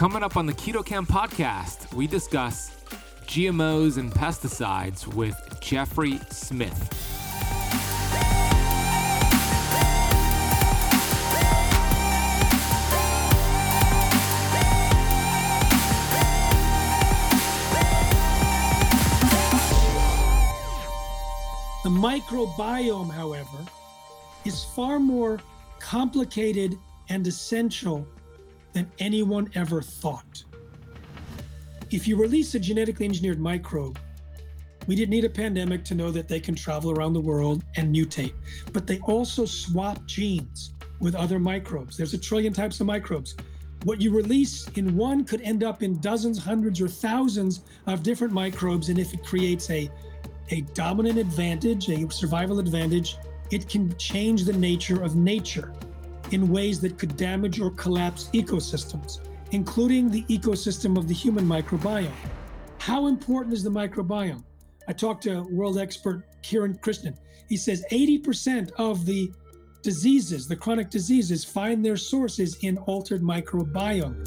Coming up on the Keto Camp podcast, we discuss GMOs and pesticides with Jeffrey Smith. The microbiome, however, is far more complicated and essential than anyone ever thought. If you release a genetically engineered microbe, we didn't need a pandemic to know that they can travel around the world and mutate, but they also swap genes with other microbes. There's a trillion types of microbes. What you release in one could end up in dozens, hundreds, or thousands of different microbes. And if it creates a, a dominant advantage, a survival advantage, it can change the nature of nature in ways that could damage or collapse ecosystems, including the ecosystem of the human microbiome. How important is the microbiome? I talked to world expert Kiran Krishnan. He says 80% of the diseases, the chronic diseases, find their sources in altered microbiome.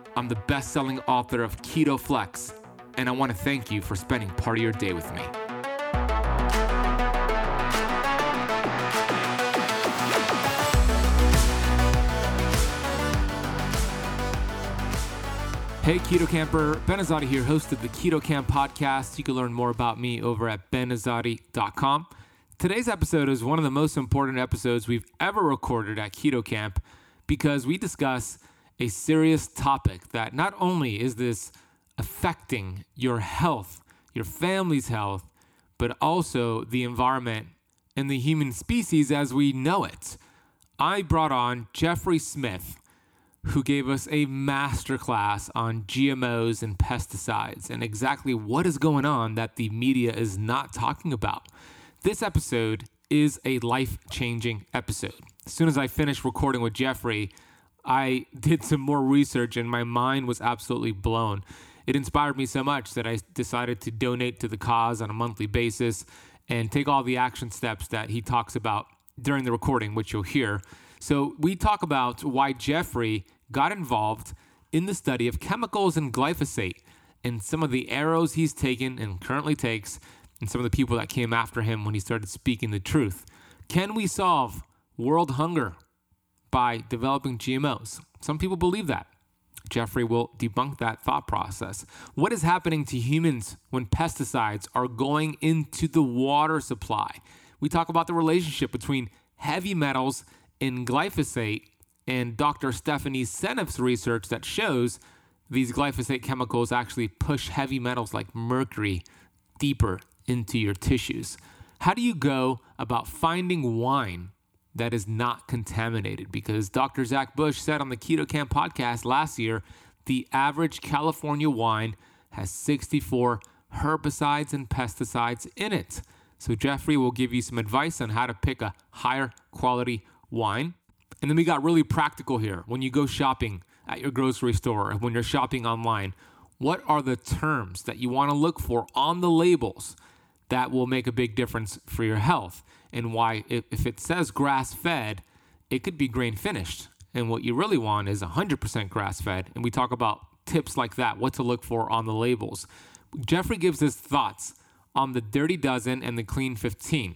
I'm the best selling author of Keto Flex, and I want to thank you for spending part of your day with me. Hey, Keto Camper. Ben Azadi here, host of the Keto Camp podcast. You can learn more about me over at benazadi.com. Today's episode is one of the most important episodes we've ever recorded at Keto Camp because we discuss a serious topic that not only is this affecting your health, your family's health, but also the environment and the human species as we know it. I brought on Jeffrey Smith, who gave us a masterclass on GMOs and pesticides and exactly what is going on that the media is not talking about. This episode is a life changing episode. As soon as I finish recording with Jeffrey, I did some more research and my mind was absolutely blown. It inspired me so much that I decided to donate to the cause on a monthly basis and take all the action steps that he talks about during the recording, which you'll hear. So, we talk about why Jeffrey got involved in the study of chemicals and glyphosate and some of the arrows he's taken and currently takes, and some of the people that came after him when he started speaking the truth. Can we solve world hunger? By developing GMOs. Some people believe that. Jeffrey will debunk that thought process. What is happening to humans when pesticides are going into the water supply? We talk about the relationship between heavy metals and glyphosate and Dr. Stephanie Seneff's research that shows these glyphosate chemicals actually push heavy metals like mercury deeper into your tissues. How do you go about finding wine that is not contaminated because Dr. Zach Bush said on the Keto Camp podcast last year the average California wine has 64 herbicides and pesticides in it. So, Jeffrey will give you some advice on how to pick a higher quality wine. And then we got really practical here. When you go shopping at your grocery store, or when you're shopping online, what are the terms that you want to look for on the labels that will make a big difference for your health? And why if it says grass fed, it could be grain finished. And what you really want is 100% grass fed. And we talk about tips like that, what to look for on the labels. Jeffrey gives his thoughts on the Dirty Dozen and the Clean 15.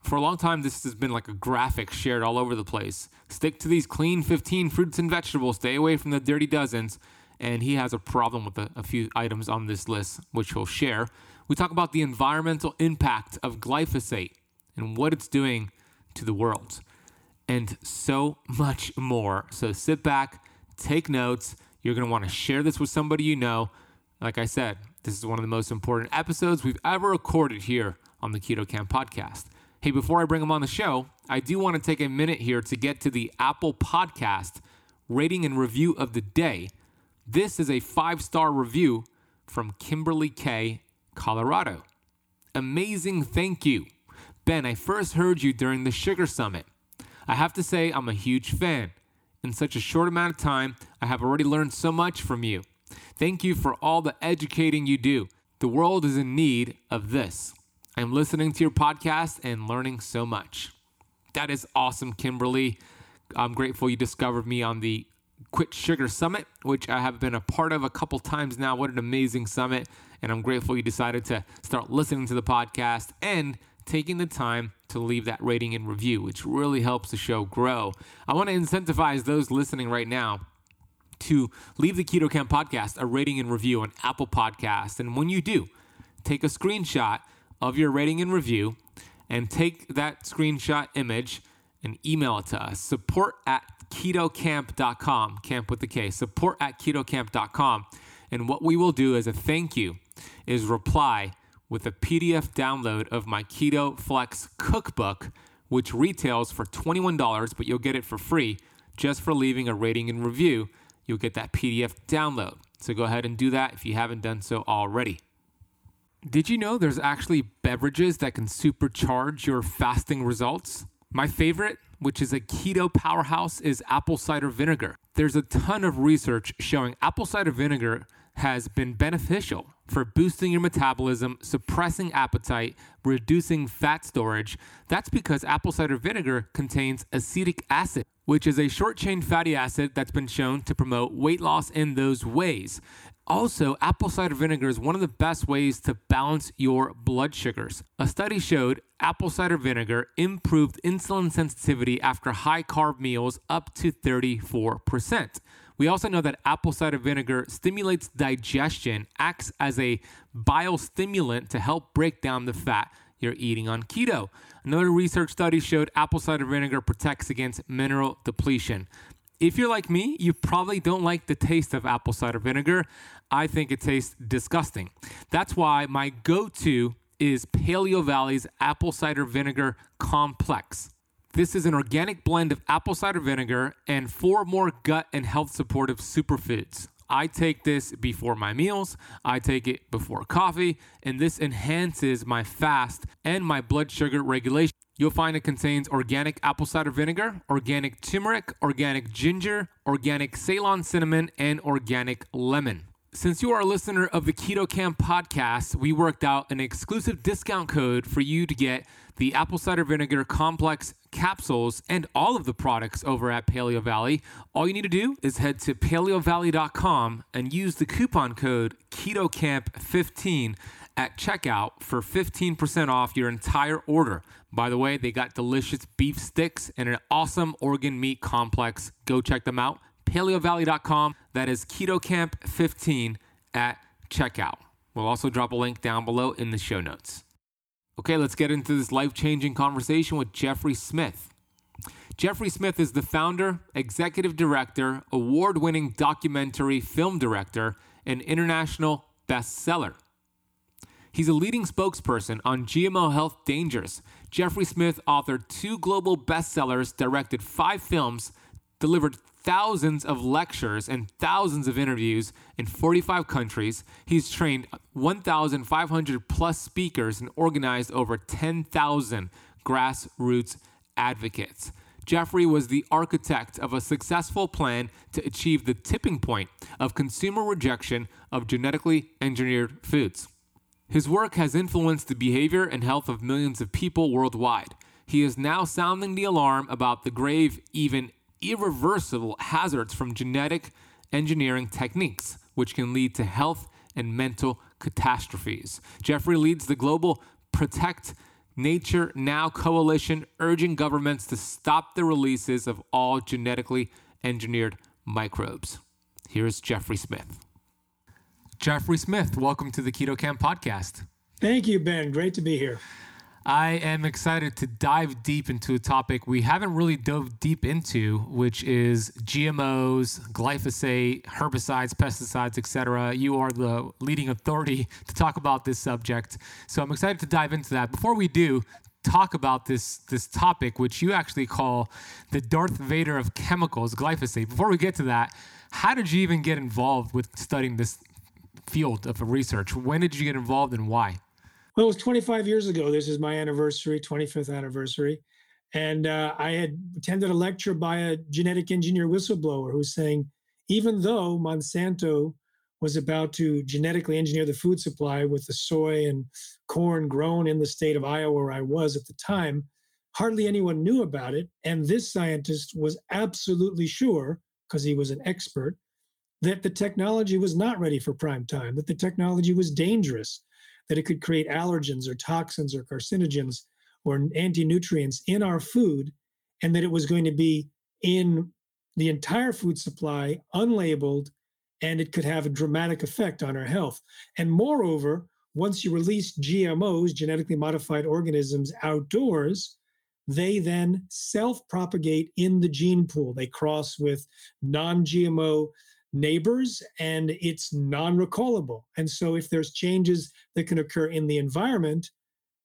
For a long time, this has been like a graphic shared all over the place. Stick to these clean 15 fruits and vegetables, stay away from the dirty dozens. And he has a problem with a, a few items on this list, which he'll share. We talk about the environmental impact of glyphosate and what it's doing to the world, and so much more. So sit back, take notes. You're going to want to share this with somebody you know. Like I said, this is one of the most important episodes we've ever recorded here on the Keto Camp podcast. Hey, before I bring them on the show, I do want to take a minute here to get to the Apple Podcast rating and review of the day. This is a five star review from Kimberly K, Colorado. Amazing, thank you. Ben, I first heard you during the Sugar Summit. I have to say, I'm a huge fan. In such a short amount of time, I have already learned so much from you. Thank you for all the educating you do. The world is in need of this. I'm listening to your podcast and learning so much. That is awesome, Kimberly. I'm grateful you discovered me on the Quit Sugar Summit, which I have been a part of a couple times now. What an amazing summit. And I'm grateful you decided to start listening to the podcast and taking the time to leave that rating and review, which really helps the show grow. I want to incentivize those listening right now to leave the Keto Camp podcast a rating and review on Apple Podcast. And when you do, take a screenshot of your rating and review and take that screenshot image and email it to us. Support at ketocamp.com, camp with the K, support at ketocamp.com. And what we will do as a thank you is reply with a PDF download of my Keto Flex cookbook, which retails for $21, but you'll get it for free just for leaving a rating and review. You'll get that PDF download. So go ahead and do that if you haven't done so already. Did you know there's actually beverages that can supercharge your fasting results? My favorite, which is a keto powerhouse, is apple cider vinegar. There's a ton of research showing apple cider vinegar has been beneficial for boosting your metabolism, suppressing appetite, reducing fat storage. That's because apple cider vinegar contains acetic acid, which is a short chain fatty acid that's been shown to promote weight loss in those ways. Also, apple cider vinegar is one of the best ways to balance your blood sugars. A study showed apple cider vinegar improved insulin sensitivity after high carb meals up to 34%. We also know that apple cider vinegar stimulates digestion, acts as a bile stimulant to help break down the fat you're eating on keto. Another research study showed apple cider vinegar protects against mineral depletion. If you're like me, you probably don't like the taste of apple cider vinegar. I think it tastes disgusting. That's why my go to is Paleo Valley's apple cider vinegar complex. This is an organic blend of apple cider vinegar and four more gut and health supportive superfoods. I take this before my meals, I take it before coffee, and this enhances my fast and my blood sugar regulation. You'll find it contains organic apple cider vinegar, organic turmeric, organic ginger, organic Ceylon cinnamon, and organic lemon. Since you are a listener of the Keto Camp podcast, we worked out an exclusive discount code for you to get the apple cider vinegar complex capsules and all of the products over at Paleo Valley. All you need to do is head to paleovalley.com and use the coupon code KetoCamp15 at checkout for 15% off your entire order. By the way, they got delicious beef sticks and an awesome organ meat complex. Go check them out paleovalley.com. That is KetoCamp15 at checkout. We'll also drop a link down below in the show notes. Okay, let's get into this life changing conversation with Jeffrey Smith. Jeffrey Smith is the founder, executive director, award winning documentary film director, and international bestseller. He's a leading spokesperson on GMO health dangers. Jeffrey Smith authored two global bestsellers, directed five films, delivered thousands of lectures and thousands of interviews in 45 countries. He's trained 1,500 plus speakers and organized over 10,000 grassroots advocates. Jeffrey was the architect of a successful plan to achieve the tipping point of consumer rejection of genetically engineered foods. His work has influenced the behavior and health of millions of people worldwide. He is now sounding the alarm about the grave, even irreversible hazards from genetic engineering techniques, which can lead to health and mental catastrophes. Jeffrey leads the global Protect Nature Now coalition, urging governments to stop the releases of all genetically engineered microbes. Here's Jeffrey Smith. Jeffrey Smith, welcome to the Keto Camp podcast. Thank you, Ben. Great to be here. I am excited to dive deep into a topic we haven't really dove deep into, which is GMOs, glyphosate, herbicides, pesticides, etc. You are the leading authority to talk about this subject, so I'm excited to dive into that. Before we do, talk about this this topic, which you actually call the Darth Vader of chemicals, glyphosate. Before we get to that, how did you even get involved with studying this field of research? When did you get involved and why? Well, it was 25 years ago. This is my anniversary, 25th anniversary. And uh, I had attended a lecture by a genetic engineer whistleblower who was saying, even though Monsanto was about to genetically engineer the food supply with the soy and corn grown in the state of Iowa where I was at the time, hardly anyone knew about it. And this scientist was absolutely sure, because he was an expert, that the technology was not ready for prime time, that the technology was dangerous, that it could create allergens or toxins or carcinogens or anti nutrients in our food, and that it was going to be in the entire food supply, unlabeled, and it could have a dramatic effect on our health. And moreover, once you release GMOs, genetically modified organisms, outdoors, they then self propagate in the gene pool. They cross with non GMO neighbors and it's non recallable. And so, if there's changes that can occur in the environment,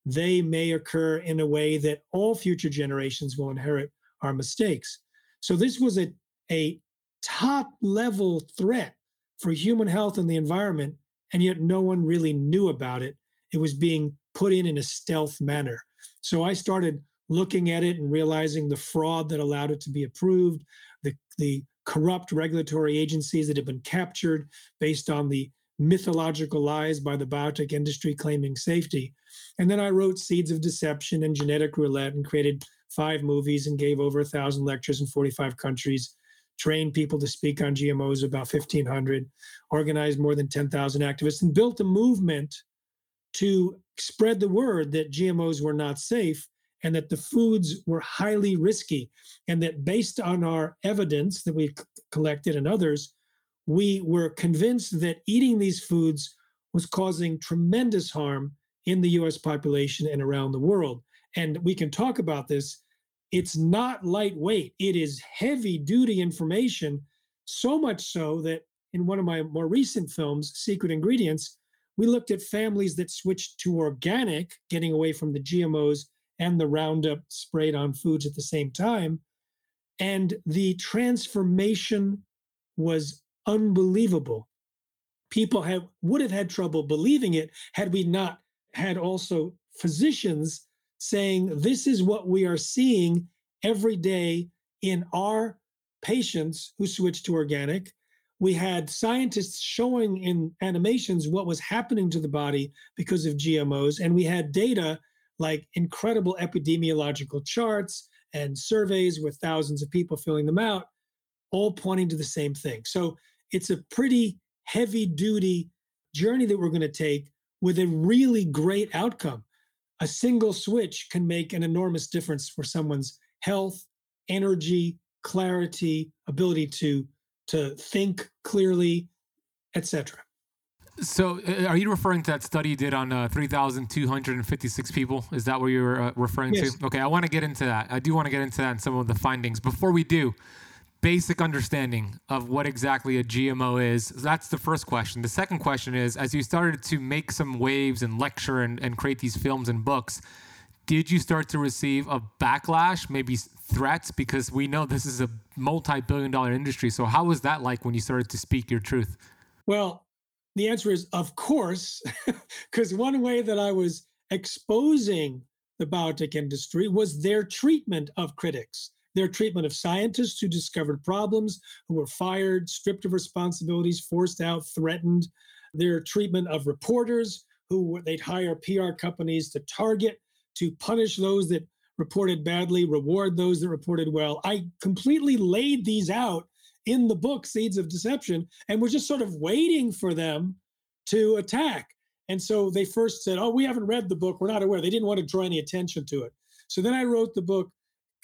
they may occur in a way that all future generations will inherit our mistakes. So, this was a, a top level threat for human health and the environment, and yet no one really knew about it. It was being put in in a stealth manner. So I started looking at it and realizing the fraud that allowed it to be approved, the, the corrupt regulatory agencies that had been captured based on the mythological lies by the biotech industry claiming safety. And then I wrote Seeds of Deception and Genetic Roulette and created five movies and gave over a thousand lectures in 45 countries trained people to speak on GMOs, about 1,500, organized more than 10,000 activists, and built a movement to spread the word that GMOs were not safe and that the foods were highly risky. And that based on our evidence that we collected and others, we were convinced that eating these foods was causing tremendous harm in the US population and around the world. And we can talk about this it's not lightweight. It is heavy duty information, so much so that in one of my more recent films, Secret Ingredients, we looked at families that switched to organic, getting away from the GMOs and the Roundup sprayed on foods at the same time. And the transformation was unbelievable. People have would have had trouble believing it had we not had also physicians saying this is what we are seeing every day in our patients who switched to organic. We had scientists showing in animations what was happening to the body because of GMOs, and we had data like incredible epidemiological charts and surveys with thousands of people filling them out, all pointing to the same thing. So it's a pretty heavy duty journey that we're going to take with a really great outcome a single switch can make an enormous difference for someone's health, energy, clarity, ability to to think clearly, etc. So, uh, are you referring to that study you did on uh, 3,256 people? Is that what you're uh, referring yes. to? Okay, I want to get into that. I do want to get into that and some of the findings. Before we do, basic understanding of what exactly a GMO is? That's the first question. The second question is as you started to make some waves and lecture and, and create these films and books, did you start to receive a backlash, maybe threats? Because we know this is a multi billion dollar industry. So, how was that like when you started to speak your truth? Well, the answer is of course, because one way that I was exposing the biotech industry was their treatment of critics their treatment of scientists who discovered problems, who were fired, stripped of responsibilities, forced out, threatened, their treatment of reporters who they'd hire PR companies to target, to punish those that reported badly, reward those that reported well. I completely laid these out in the book, Seeds of Deception, and we're just sort of waiting for them to attack. And so they first said, Oh, we haven't read the book. We're not aware. They didn't want to draw any attention to it. So then I wrote the book,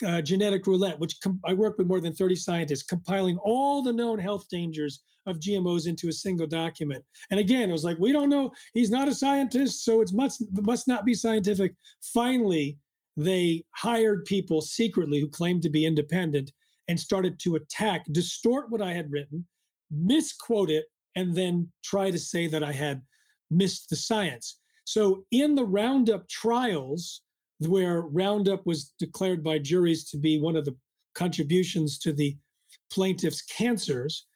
uh, genetic roulette, which com- I work with more than 30 scientists, compiling all the known health dangers of GMOs into a single document. And again, it was like, we don't know. He's not a scientist, so it must must not be scientific. Finally, they hired people secretly who claimed to be independent and started to attack, distort what I had written, misquote it, and then try to say that I had missed the science. So in the Roundup trials, where Roundup was declared by juries to be one of the contributions to the plaintiff's cancers.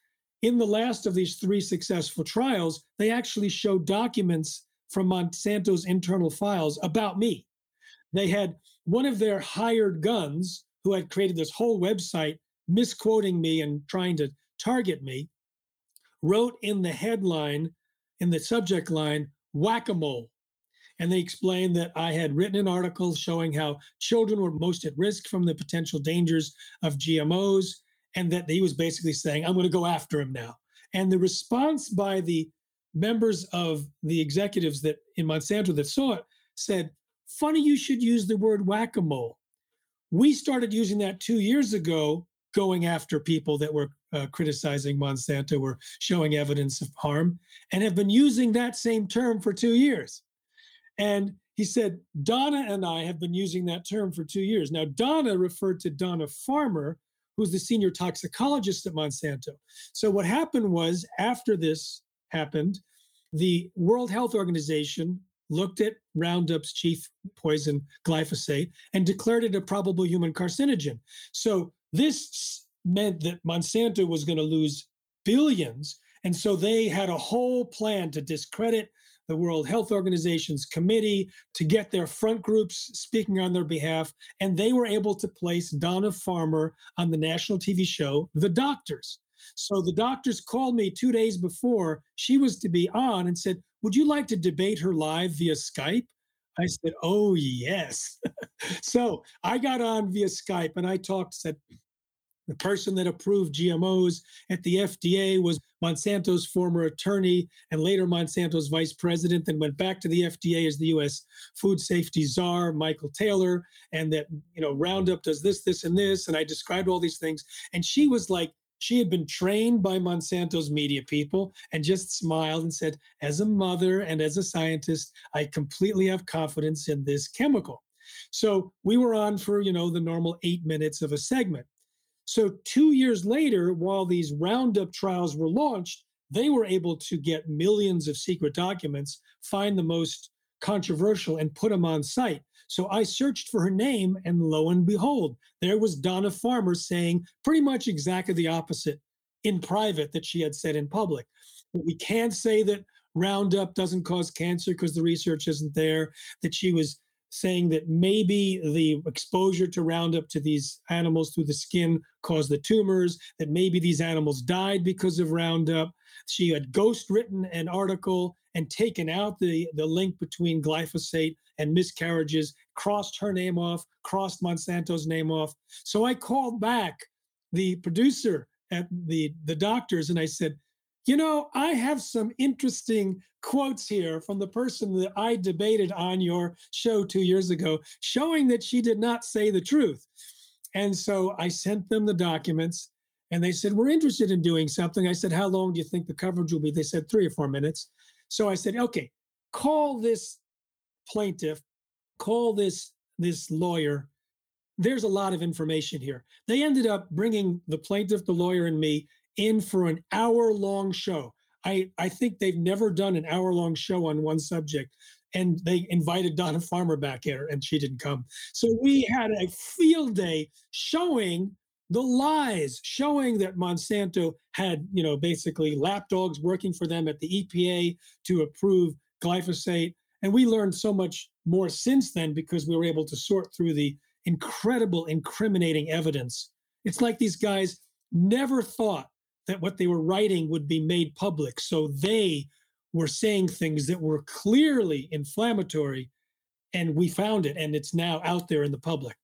In the last of these three successful trials, they actually showed documents from Monsanto's internal files about me. They had one of their hired guns who had created this whole website misquoting me and trying to target me, wrote in the headline, in the subject line, whack a mole. And they explained that I had written an article showing how children were most at risk from the potential dangers of GMOs, and that he was basically saying, I'm going to go after him now. And the response by the members of the executives that in Monsanto that saw it said, Funny you should use the word whack a mole. We started using that two years ago, going after people that were uh, criticizing Monsanto or showing evidence of harm, and have been using that same term for two years. And he said, Donna and I have been using that term for two years. Now, Donna referred to Donna Farmer, who's the senior toxicologist at Monsanto. So, what happened was after this happened, the World Health Organization looked at Roundup's chief poison, glyphosate, and declared it a probable human carcinogen. So this meant that Monsanto was going to lose billions. And so they had a whole plan to discredit the World Health Organization's committee, to get their front groups speaking on their behalf. And they were able to place Donna Farmer on the national TV show, The Doctors. So the doctors called me two days before she was to be on and said, Would you like to debate her live via Skype? I said, Oh, yes. so I got on via Skype and I talked, said, the person that approved GMOs at the FDA was Monsanto's former attorney and later Monsanto's vice president, then went back to the FDA as the US food safety czar, Michael Taylor, and that, you know, Roundup does this, this, and this. And I described all these things. And she was like, she had been trained by Monsanto's media people and just smiled and said, As a mother and as a scientist, I completely have confidence in this chemical. So we were on for, you know, the normal eight minutes of a segment. So two years later, while these Roundup trials were launched, they were able to get millions of secret documents, find the most controversial, and put them on site. So I searched for her name, and lo and behold, there was Donna Farmer saying pretty much exactly the opposite in private that she had said in public. We can't say that Roundup doesn't cause cancer because the research isn't there, that she was saying that maybe the exposure to Roundup to these animals through the skin caused the tumors, that maybe these animals died because of Roundup. She had ghost written an article and taken out the, the link between glyphosate and miscarriages, crossed her name off, crossed Monsanto's name off. So I called back the producer at the, the doctors and I said, you know, I have some interesting quotes here from the person that I debated on your show two years ago, showing that she did not say the truth. And so I sent them the documents and they said, We're interested in doing something. I said, How long do you think the coverage will be? They said, Three or four minutes. So I said, Okay, call this plaintiff, call this this lawyer. There's a lot of information here. They ended up bringing the plaintiff, the lawyer, and me in for an hour long show. I, I think they've never done an hour long show on one subject. And they invited Donna Farmer back here, and she didn't come. So we had a field day showing the lies, showing that Monsanto had, you know, basically lapdogs working for them at the EPA to approve glyphosate and we learned so much more since then because we were able to sort through the incredible incriminating evidence. It's like these guys never thought that what they were writing would be made public. So they were saying things that were clearly inflammatory, and we found it, and it's now out there in the public.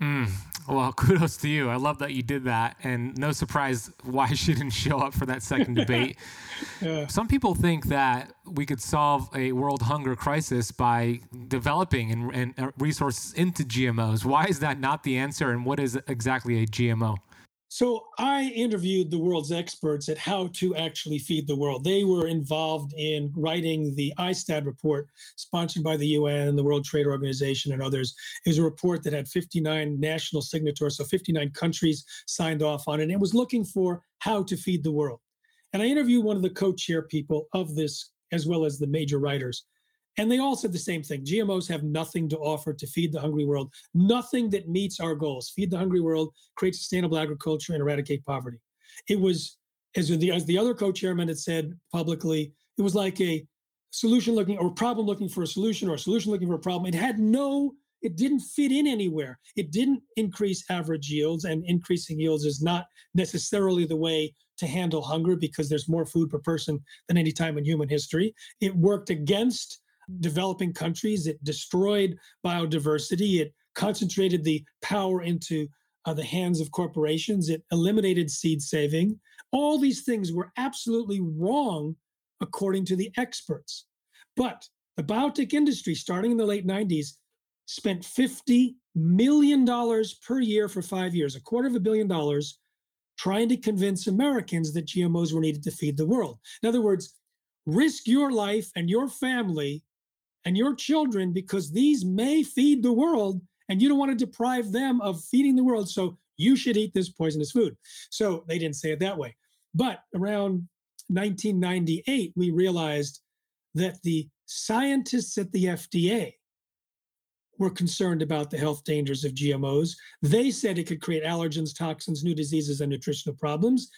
Mm, well, kudos to you. I love that you did that. And no surprise why she didn't show up for that second debate. yeah. Some people think that we could solve a world hunger crisis by developing and, and uh, resources into GMOs. Why is that not the answer? And what is exactly a GMO? So I interviewed the world's experts at how to actually feed the world. They were involved in writing the ISTAD report, sponsored by the UN, the World Trade Organization, and others. It was a report that had 59 national signatories, so 59 countries signed off on it. And it was looking for how to feed the world. And I interviewed one of the co-chair people of this, as well as the major writers. And they all said the same thing GMOs have nothing to offer to feed the hungry world, nothing that meets our goals. Feed the hungry world, create sustainable agriculture, and eradicate poverty. It was, as the, as the other co chairman had said publicly, it was like a solution looking or problem looking for a solution or a solution looking for a problem. It had no, it didn't fit in anywhere. It didn't increase average yields, and increasing yields is not necessarily the way to handle hunger because there's more food per person than any time in human history. It worked against developing countries. It destroyed biodiversity. It concentrated the power into uh, the hands of corporations. It eliminated seed saving. All these things were absolutely wrong according to the experts. But the biotech industry, starting in the late 90s, spent $50 million per year for five years, a quarter of a billion dollars, trying to convince Americans that GMOs were needed to feed the world. In other words, risk your life and your family and your children because these may feed the world and you don't want to deprive them of feeding the world. So you should eat this poisonous food. So they didn't say it that way. But around 1998, we realized that the scientists at the FDA were concerned about the health dangers of GMOs. They said it could create allergens, toxins, new diseases, and nutritional problems.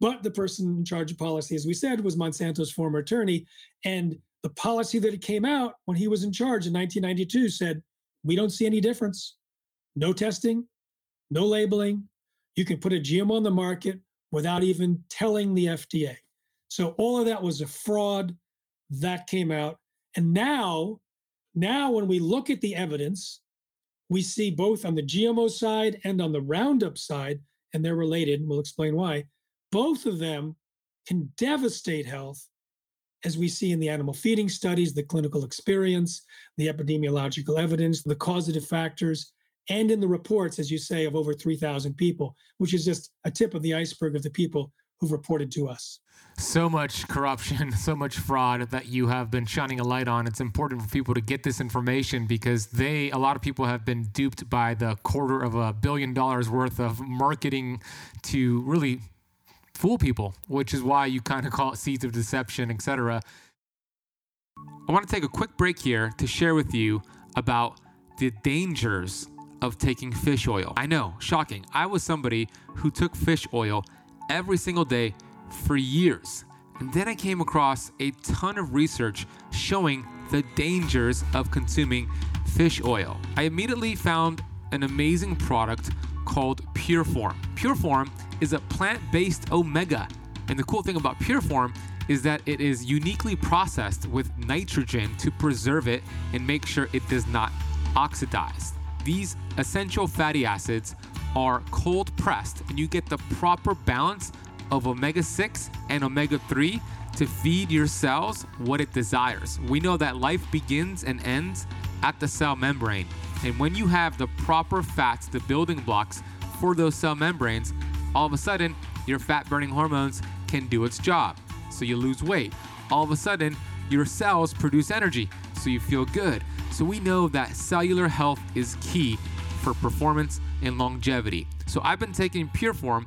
But the person in charge of policy, as we said, was Monsanto's former attorney. And the policy that came out when he was in charge in 1992 said, we don't see any difference. No testing, no labeling. You can put a GMO on the market without even telling the FDA. So all of that was a fraud that came out. And now, now when we look at the evidence, we see both on the GMO side and on the Roundup side, and they're related, and we'll explain why, both of them can devastate health, as we see in the animal feeding studies, the clinical experience, the epidemiological evidence, the causative factors, and in the reports, as you say, of over 3,000 people, which is just a tip of the iceberg of the people who've reported to us. So much corruption, so much fraud that you have been shining a light on. It's important for people to get this information because they, a lot of people have been duped by the quarter of a billion dollars worth of marketing to really fool people, which is why you kind of call it seeds of deception, etc. I want to take a quick break here to share with you about the dangers of taking fish oil. I know, shocking. I was somebody who took fish oil every single day for years. And then I came across a ton of research showing the dangers of consuming fish oil. I immediately found an amazing product called Pureform. Pureform is a plant based omega. And the cool thing about Pureform is that it is uniquely processed with nitrogen to preserve it and make sure it does not oxidize. These essential fatty acids are cold pressed and you get the proper balance of omega 6 and omega 3 to feed your cells what it desires. We know that life begins and ends at the cell membrane. And when you have the proper fats, the building blocks for those cell membranes, all of a sudden your fat burning hormones can do its job. So you lose weight. All of a sudden, your cells produce energy, so you feel good. So we know that cellular health is key for performance and longevity. So I've been taking Pureform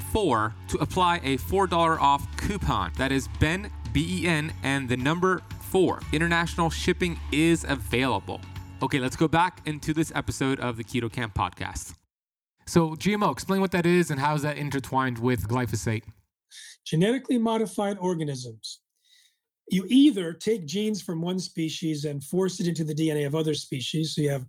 BEN4 to apply a $4 off coupon. That is BEN, B E N, and the number 4. International shipping is available. Okay, let's go back into this episode of the Keto Camp podcast. So, GMO, explain what that is and how is that intertwined with glyphosate? Genetically modified organisms. You either take genes from one species and force it into the DNA of other species. So you have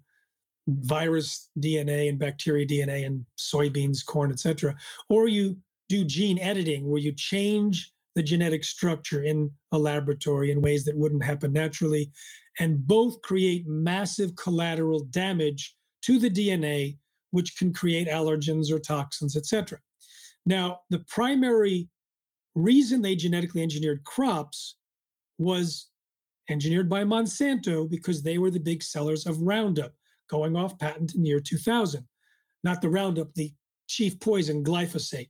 virus DNA and bacteria DNA and soybeans, corn, etc. Or you do gene editing where you change the genetic structure in a laboratory in ways that wouldn't happen naturally. And both create massive collateral damage to the DNA, which can create allergens or toxins, etc. Now, the primary reason they genetically engineered crops was engineered by Monsanto because they were the big sellers of Roundup going off patent in the year 2000. Not the Roundup, the chief poison, glyphosate.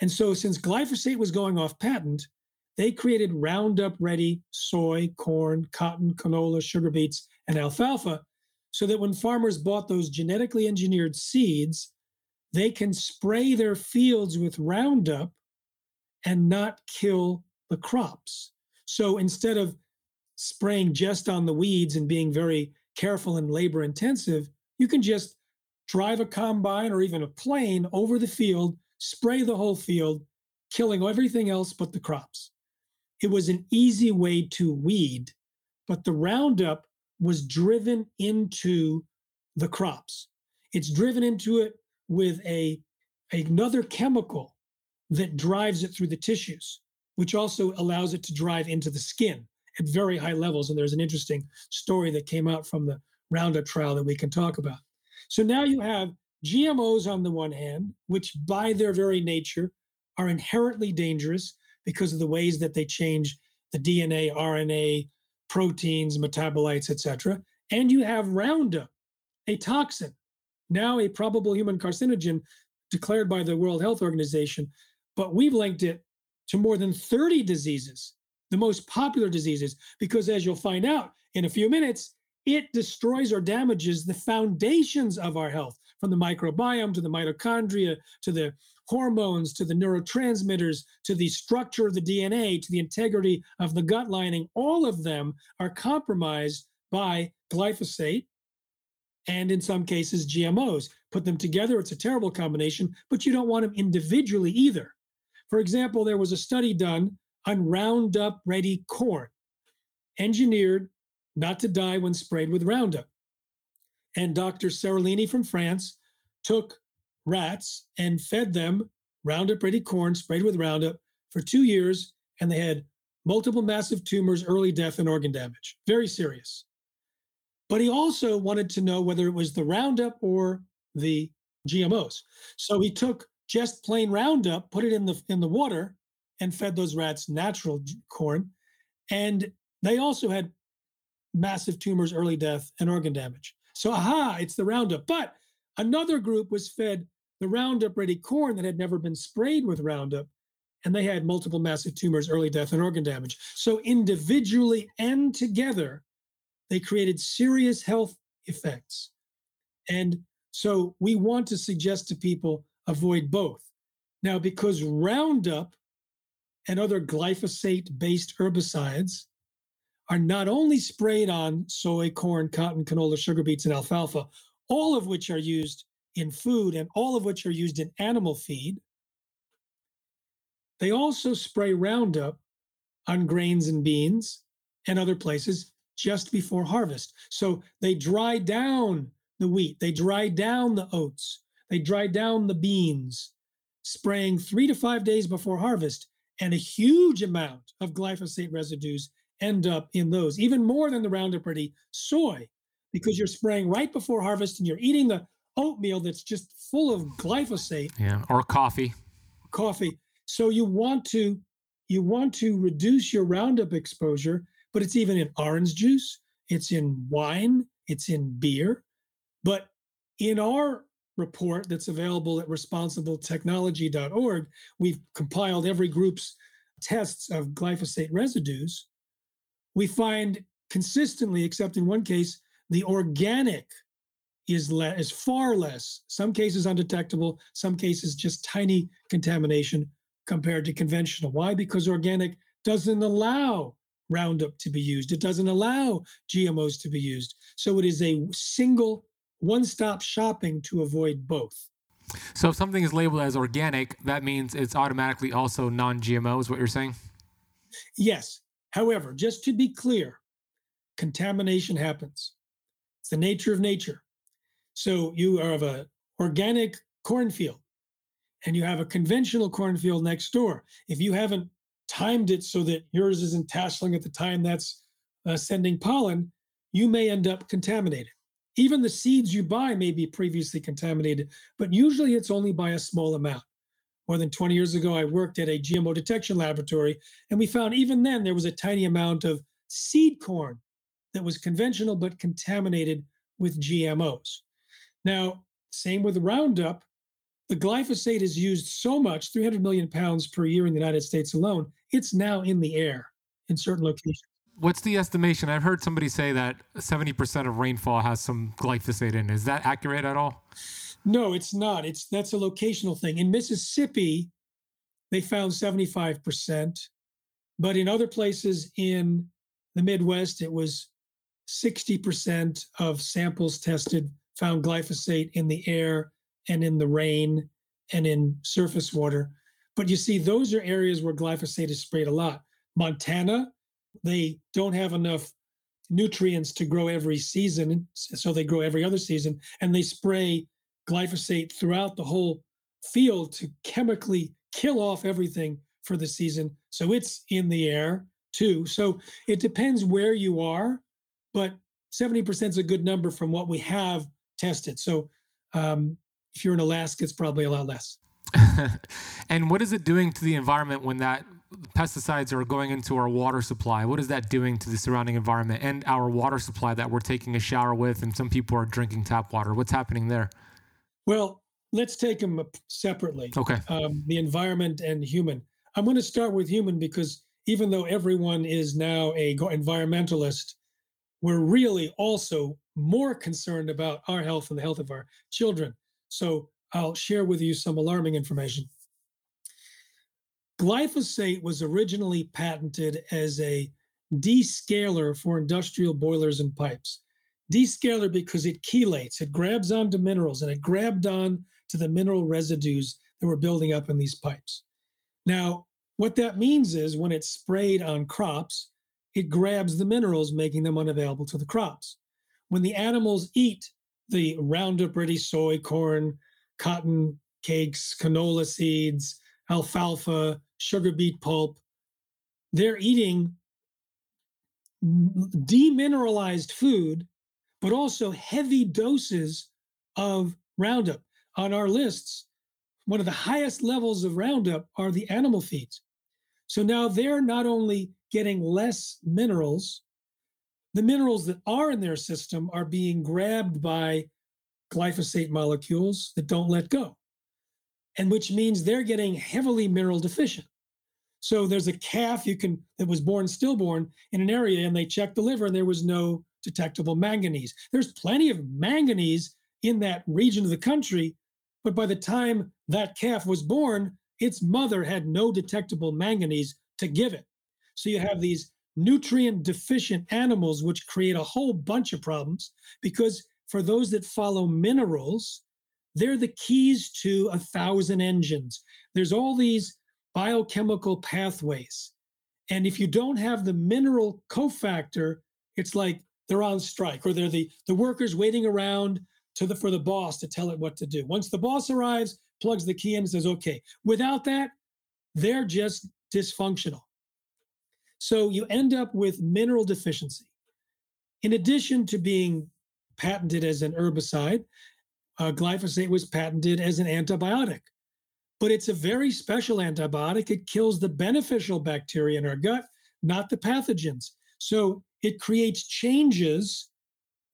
And so, since glyphosate was going off patent, they created Roundup ready soy, corn, cotton, canola, sugar beets, and alfalfa so that when farmers bought those genetically engineered seeds, they can spray their fields with Roundup and not kill the crops. So instead of spraying just on the weeds and being very careful and labor intensive, you can just drive a combine or even a plane over the field, spray the whole field, killing everything else but the crops. It was an easy way to weed, but the Roundup was driven into the crops. It's driven into it with a another chemical that drives it through the tissues, which also allows it to drive into the skin at very high levels. And there's an interesting story that came out from the Roundup trial that we can talk about. So now you have GMOs on the one hand, which by their very nature are inherently dangerous because of the ways that they change the DNA, RNA, proteins, metabolites, etc. And you have Roundup, a toxin, now a probable human carcinogen declared by the World Health Organization, but we've linked it to more than 30 diseases, the most popular diseases, because as you'll find out in a few minutes, it destroys or damages the foundations of our health, from the microbiome to the mitochondria to the hormones to the neurotransmitters to the structure of the DNA to the integrity of the gut lining. All of them are compromised by glyphosate and in some cases GMOs. Put them together, it's a terrible combination, but you don't want them individually either. For example, there was a study done on Roundup ready corn, engineered not to die when sprayed with Roundup. And Dr. Seralini from France took rats and fed them Roundup ready corn sprayed with Roundup for two years, and they had multiple massive tumors, early death, and organ damage. Very serious. But he also wanted to know whether it was the Roundup or the GMOs. So he took just plain Roundup, put it in the in the water, and fed those rats natural corn, and they also had massive tumors, early death, and organ damage. So aha, it's the Roundup. But another group was fed the Roundup ready corn that had never been sprayed with Roundup, and they had multiple massive tumors, early death, and organ damage. So individually and together, they created serious health effects. And so we want to suggest to people avoid both. Now, because Roundup and other glyphosate based herbicides are not only sprayed on soy, corn, cotton, canola, sugar beets, and alfalfa, all of which are used in food and all of which are used in animal feed, they also spray Roundup on grains and beans and other places just before harvest. So they dry down the wheat, they dry down the oats, they dry down the beans, spraying three to five days before harvest. And a huge amount of glyphosate residues end up in those, even more than the Roundup Ready soy, because you're spraying right before harvest and you're eating the oatmeal that's just full of glyphosate. Yeah, or coffee. Coffee. So you want to you want to reduce your Roundup exposure but it's even in orange juice, it's in wine, it's in beer. But in our report that's available at responsibletechnology.org, we've compiled every group's tests of glyphosate residues. We find consistently, except in one case, the organic is le- is far less. Some cases undetectable, some cases just tiny contamination compared to conventional. Why? Because organic doesn't allow Roundup to be used. It doesn't allow GMOs to be used. So it is a single one stop shopping to avoid both. So if something is labeled as organic, that means it's automatically also non GMO, is what you're saying? Yes. However, just to be clear, contamination happens. It's the nature of nature. So you have a organic cornfield and you have a conventional cornfield next door. If you haven't timed it so that yours isn't tasseling at the time that's uh, sending pollen, you may end up contaminated. Even the seeds you buy may be previously contaminated, but usually it's only by a small amount. More than 20 years ago, I worked at a GMO detection laboratory, and we found even then there was a tiny amount of seed corn that was conventional but contaminated with GMOs. Now, same with Roundup. The glyphosate is used so much, 300 million pounds per year in the United States alone, it's now in the air in certain locations. What's the estimation? I've heard somebody say that 70% of rainfall has some glyphosate in. Is that accurate at all? No, it's not. It's that's a locational thing. In Mississippi, they found 75%, but in other places in the Midwest, it was 60% of samples tested found glyphosate in the air and in the rain and in surface water. But you see, those are areas where glyphosate is sprayed a lot. Montana, they don't have enough nutrients to grow every season, so they grow every other season, and they spray glyphosate throughout the whole field to chemically kill off everything for the season. So it's in the air too. So it depends where you are, but 70% is a good number from what we have tested. So um, if you're in Alaska, it's probably a lot less. and what is it doing to the environment when that pesticides are going into our water supply? What is that doing to the surrounding environment and our water supply that we're taking a shower with, and some people are drinking tap water? What's happening there? Well, let's take them separately. Okay. Um, the environment and human. I'm going to start with human because even though everyone is now a environmentalist, we're really also more concerned about our health and the health of our children. So I'll share with you some alarming information. Glyphosate was originally patented as a descaler for industrial boilers and pipes. Descaler because it chelates, it grabs onto minerals, and it grabbed on to the mineral residues that were building up in these pipes. Now, what that means is when it's sprayed on crops, it grabs the minerals, making them unavailable to the crops. When the animals eat the Roundup Ready soy, corn, cotton cakes, canola seeds, alfalfa, sugar beet pulp. They're eating demineralized food, but also heavy doses of Roundup. On our lists, one of the highest levels of Roundup are the animal feeds. So now they're not only getting less minerals, the minerals that are in their system are being grabbed by glyphosate molecules that don't let go, and which means they're getting heavily mineral deficient. So there's a calf you can that was born stillborn in an area, and they checked the liver, and there was no detectable manganese. There's plenty of manganese in that region of the country, but by the time that calf was born, its mother had no detectable manganese to give it. So you have these nutrient deficient animals, which create a whole bunch of problems because for those that follow minerals, they're the keys to a thousand engines. There's all these biochemical pathways. And if you don't have the mineral cofactor, it's like they're on strike or they're the, the workers waiting around to the for the boss to tell it what to do. Once the boss arrives, plugs the key in and says, okay. Without that, they're just dysfunctional. So you end up with mineral deficiency. In addition to being patented as an herbicide, uh, glyphosate was patented as an antibiotic. But it's a very special antibiotic. It kills the beneficial bacteria in our gut, not the pathogens. So it creates changes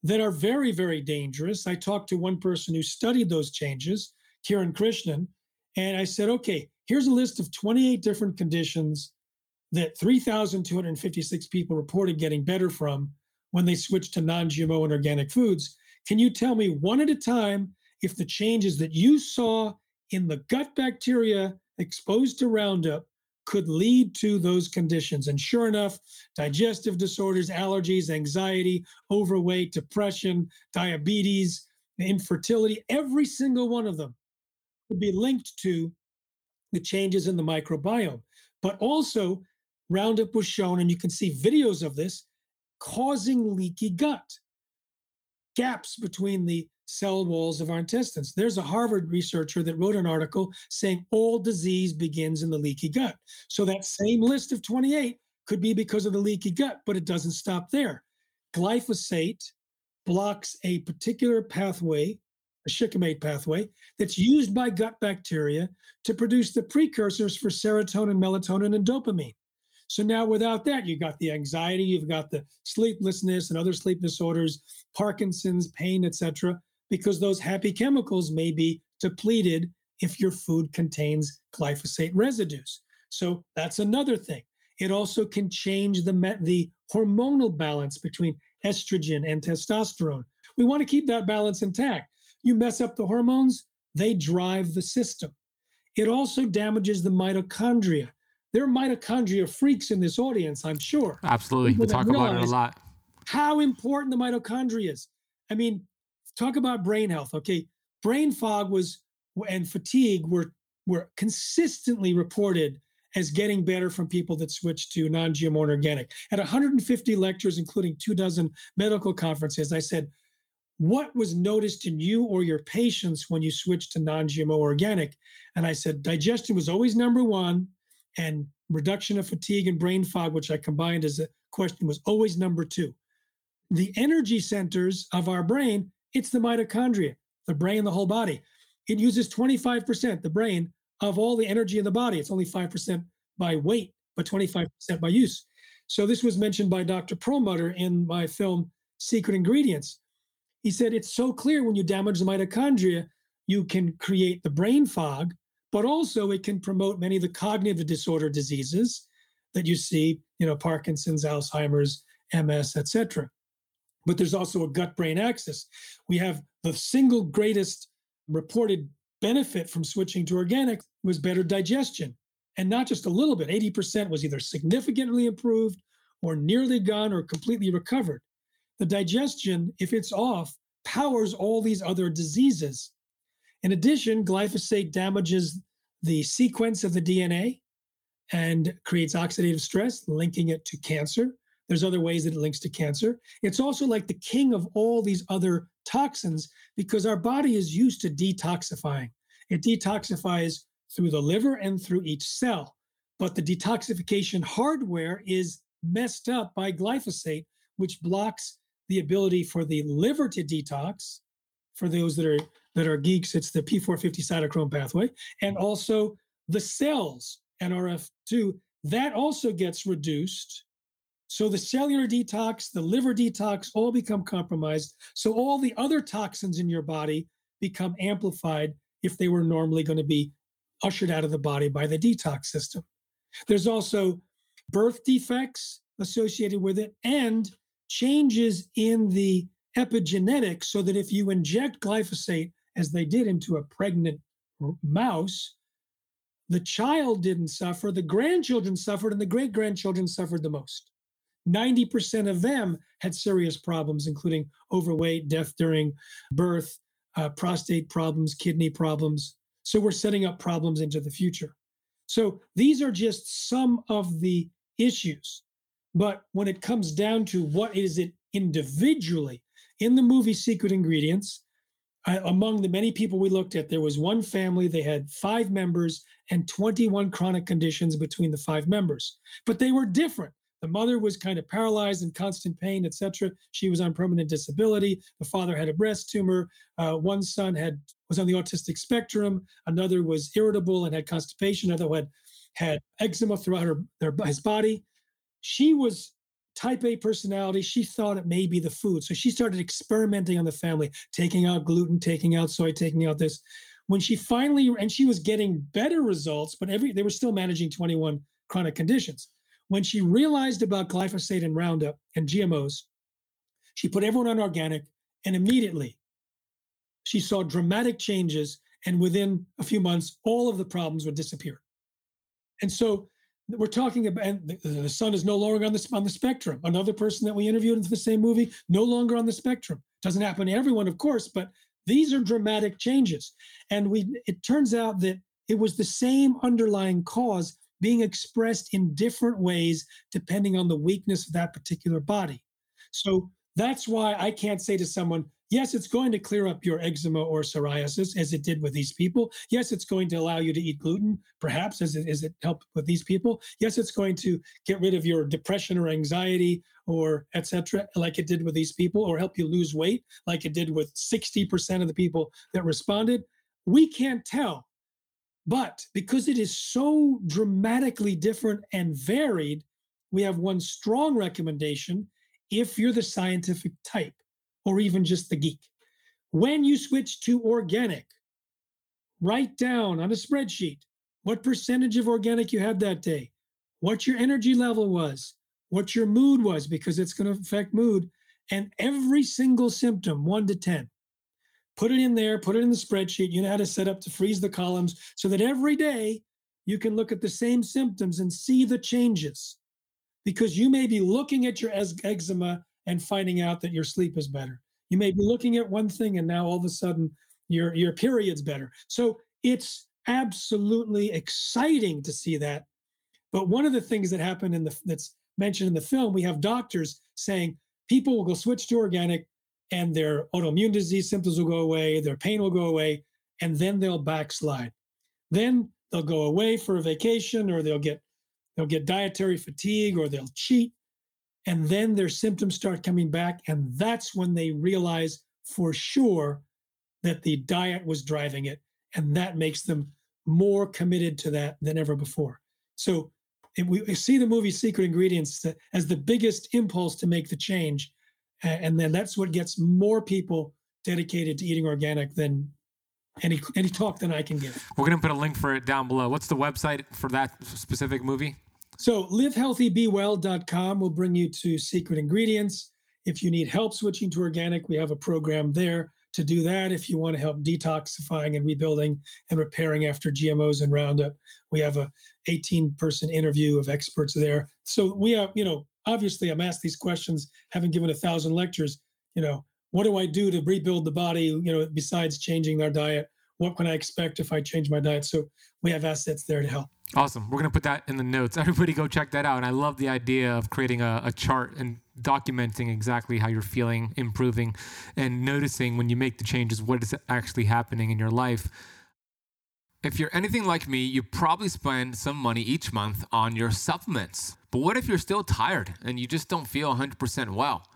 that are very, very dangerous. I talked to one person who studied those changes, Kiran Krishnan, and I said, okay, here's a list of 28 different conditions that 3,256 people reported getting better from when they switched to non GMO and organic foods. Can you tell me one at a time if the changes that you saw in the gut bacteria exposed to Roundup could lead to those conditions? And sure enough, digestive disorders, allergies, anxiety, overweight, depression, diabetes, infertility, every single one of them could be linked to the changes in the microbiome. But also, Roundup was shown, and you can see videos of this, causing leaky gut, gaps between the cell walls of our intestines. There's a Harvard researcher that wrote an article saying all disease begins in the leaky gut. So that same list of 28 could be because of the leaky gut, but it doesn't stop there. Glyphosate blocks a particular pathway, a shikimate pathway, that's used by gut bacteria to produce the precursors for serotonin, melatonin, and dopamine. So now without that, you've got the anxiety, you've got the sleeplessness and other sleep disorders, Parkinson's, pain, etc., because those happy chemicals may be depleted if your food contains glyphosate residues. So that's another thing. It also can change the, the hormonal balance between estrogen and testosterone. We want to keep that balance intact. You mess up the hormones, they drive the system. It also damages the mitochondria. There are mitochondria freaks in this audience, I'm sure. Absolutely. we talk about it a lot. How important the mitochondria is. I mean, talk about brain health. Okay. Brain fog was and fatigue were were consistently reported as getting better from people that switched to non-GMO and organic. At 150 lectures, including two dozen medical conferences, I said, what was noticed in you or your patients when you switched to non-GMO organic? And I said, digestion was always number one, and reduction of fatigue and brain fog, which I combined as a question, was always number two. The energy centers of our brain, it's the mitochondria, the brain, the whole body. It uses 25%, the brain, of all the energy in the body. It's only 5% by weight, but 25% by use. So this was mentioned by Dr. Perlmutter in my film Secret Ingredients. He said it's so clear when you damage the mitochondria, you can create the brain fog, but also it can promote many of the cognitive disorder diseases that you see, you know, Parkinson's, Alzheimer's, MS, etc. But there's also a gut-brain axis. We have the single greatest reported benefit from switching to organic was better digestion. And not just a little bit, 80% was either significantly improved or nearly gone or completely recovered. The digestion, if it's off, powers all these other diseases. In addition, glyphosate damages the sequence of the DNA and creates oxidative stress, linking it to cancer. There's other ways that it links to cancer. It's also like the king of all these other toxins because our body is used to detoxifying. It detoxifies through the liver and through each cell. But the detoxification hardware is messed up by glyphosate, which blocks the ability for the liver to detox. For those that are that are geeks, it's the P450 cytochrome pathway, and also the cells, NRF2, that also gets reduced. So the cellular detox, the liver detox all become compromised. So all the other toxins in your body become amplified if they were normally going to be ushered out of the body by the detox system. There's also birth defects associated with it and changes in the epigenetics so that if you inject glyphosate, as they did into a pregnant mouse, the child didn't suffer, the grandchildren suffered, and the great grandchildren suffered the most. 90% of them had serious problems, including overweight, death during birth, uh, prostate problems, kidney problems. So we're setting up problems into the future. So these are just some of the issues. But when it comes down to what is it individually, in the movie Secret Ingredients, uh, among the many people we looked at, there was one family, they had five members and 21 chronic conditions between the five members. But they were different. The mother was kind of paralyzed and constant pain, etc. She was on permanent disability. The father had a breast tumor. Uh, one son had was on the autistic spectrum. Another was irritable and had constipation. Another had had eczema throughout her their, his body. She was type A personality. She thought it may be the food, so she started experimenting on the family, taking out gluten, taking out soy, taking out this. When she finally and she was getting better results, but every they were still managing 21 chronic conditions when she realized about glyphosate and Roundup and GMOs, she put everyone on organic, and immediately she saw dramatic changes. And within a few months, all of the problems would disappear. And so we're talking about and the, the son is no longer on the on the spectrum. Another person that we interviewed in the same movie, no longer on the spectrum. Doesn't happen to everyone, of course, but these are dramatic changes. And we it turns out that it was the same underlying cause being expressed in different ways depending on the weakness of that particular body. So that's why I can't say to someone, yes, it's going to clear up your eczema or psoriasis as it did with these people. Yes, it's going to allow you to eat gluten, perhaps as it, as it helped with these people. Yes, it's going to get rid of your depression or anxiety or etc. like it did with these people or help you lose weight like it did with 60% of the people that responded. We can't tell but because it is so dramatically different and varied, we have one strong recommendation if you're the scientific type or even just the geek. When you switch to organic, write down on a spreadsheet what percentage of organic you had that day, what your energy level was, what your mood was, because it's going to affect mood, and every single symptom, one to 10. Put it in there, put it in the spreadsheet. You know how to set up to freeze the columns so that every day you can look at the same symptoms and see the changes. Because you may be looking at your eczema and finding out that your sleep is better. You may be mm-hmm. looking at one thing and now all of a sudden your your period's better. So it's absolutely exciting to see that. But one of the things that happened in the that's mentioned in the film, we have doctors saying people will go switch to organic and their autoimmune disease symptoms will go away, their pain will go away, and then they'll backslide. Then they'll go away for a vacation or they'll get they'll get dietary fatigue or they'll cheat and then their symptoms start coming back and that's when they realize for sure that the diet was driving it and that makes them more committed to that than ever before so we see the movie secret ingredients as the biggest impulse to make the change and then that's what gets more people dedicated to eating organic than any any talk that I can give. We're gonna put a link for it down below. What's the website for that specific movie? So livehealthybewell.com will bring you to secret ingredients. If you need help switching to organic, we have a program there to do that. If you want to help detoxifying and rebuilding and repairing after GMOs and Roundup, we have a 18 person interview of experts there. So we have, you know, obviously I'm asked these questions, having given a thousand lectures, you know, what do I do to rebuild the body, you know, besides changing our diet? What can I expect if I change my diet? So we have assets there to help. Awesome. We're going to put that in the notes. Everybody go check that out. And I love the idea of creating a, a, chart and documenting exactly how you're feeling, improving, and noticing when you make the changes what is actually happening in your life. If you're anything like me, you probably spend some money each month on your supplements. But what if you're still tired and you just don't feel 100% well?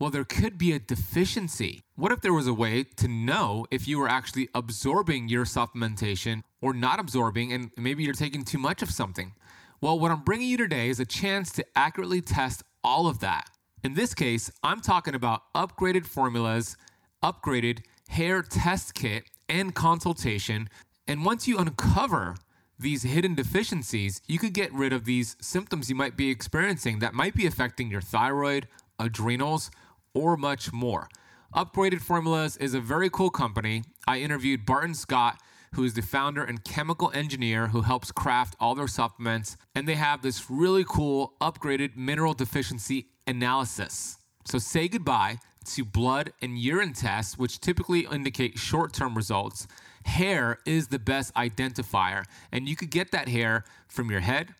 Well, there could be a deficiency. What if there was a way to know if you were actually absorbing your supplementation or not absorbing, and maybe you're taking too much of something? Well, what I'm bringing you today is a chance to accurately test all of that. In this case, I'm talking about upgraded formulas, upgraded hair test kit, and consultation. And once you uncover these hidden deficiencies, you could get rid of these symptoms you might be experiencing that might be affecting your thyroid, adrenals, or much more. Upgraded Formulas is a very cool company. I interviewed Barton Scott, who is the founder and chemical engineer who helps craft all their supplements, and they have this really cool upgraded mineral deficiency analysis. So say goodbye to blood and urine tests, which typically indicate short term results. Hair is the best identifier, and you could get that hair from your head,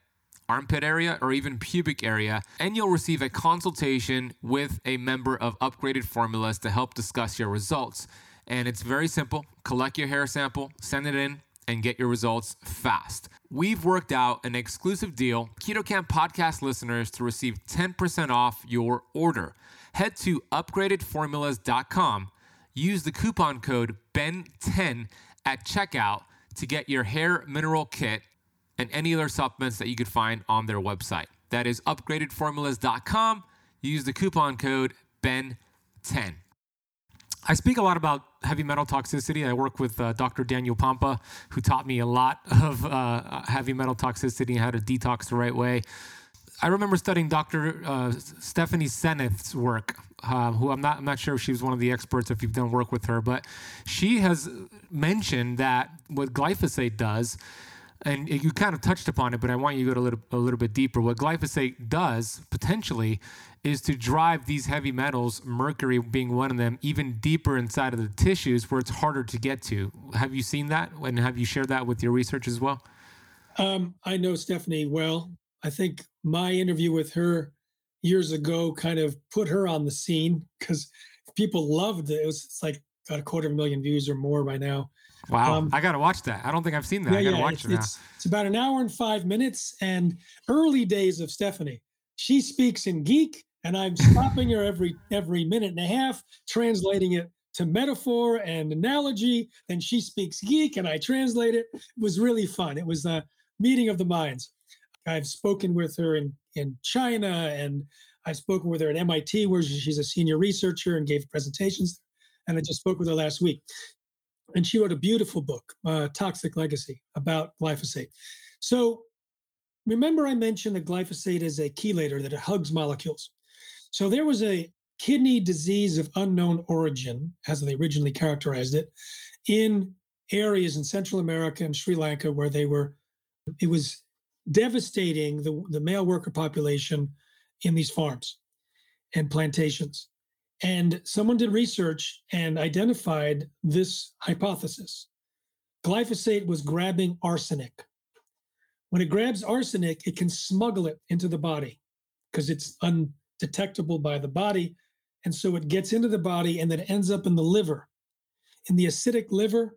armpit area, or even pubic area, and you'll receive a consultation with a member of Upgraded Formulas to help discuss your results. And it's very simple collect your hair sample, send it in, and get your results fast. We've worked out an exclusive deal, Keto Camp podcast listeners, to receive 10% off your order. Head to upgradedformulas.com, use the coupon code BEN10 at checkout to get your hair mineral kit and any other supplements that you could find on their website. That is upgradedformulas.com. Use the coupon code BEN10. I speak a lot about heavy metal toxicity. I work with uh, Dr. Daniel Pompa, who taught me a lot of uh, heavy metal toxicity and how to detox the right way. I remember studying Dr. Uh, Stephanie Seneff's work, uh, who I'm not, I'm not sure if she was one of the experts if you've done work with her, but she has mentioned that what glyphosate does and you kind of touched upon it, but I want you to go a little, a little bit deeper. What glyphosate does potentially is to drive these heavy metals, mercury being one of them, even deeper inside of the tissues where it's harder to get to. Have you seen that? And have you shared that with your research as well? Um, I know Stephanie well. I think my interview with her years ago kind of put her on the scene because people loved it. It was like got a quarter of a million views or more by now. Wow, um, I gotta watch that. I don't think I've seen that. Yeah, I gotta yeah, watch it's, it now. It's, it's about an hour and five minutes. And early days of Stephanie, she speaks in geek, and I'm stopping her every every minute and a half, translating it to metaphor and analogy. Then she speaks geek, and I translate it. It was really fun. It was a meeting of the minds. I've spoken with her in in China, and I've spoken with her at MIT, where she's a senior researcher and gave presentations. And I just spoke with her last week. And she wrote a beautiful book, uh, Toxic Legacy, about glyphosate. So remember, I mentioned that glyphosate is a chelator that it hugs molecules. So there was a kidney disease of unknown origin, as they originally characterized it, in areas in Central America and Sri Lanka where they were, it was devastating the, the male worker population in these farms and plantations. And someone did research and identified this hypothesis. Glyphosate was grabbing arsenic. When it grabs arsenic, it can smuggle it into the body because it's undetectable by the body. And so it gets into the body and then ends up in the liver. In the acidic liver,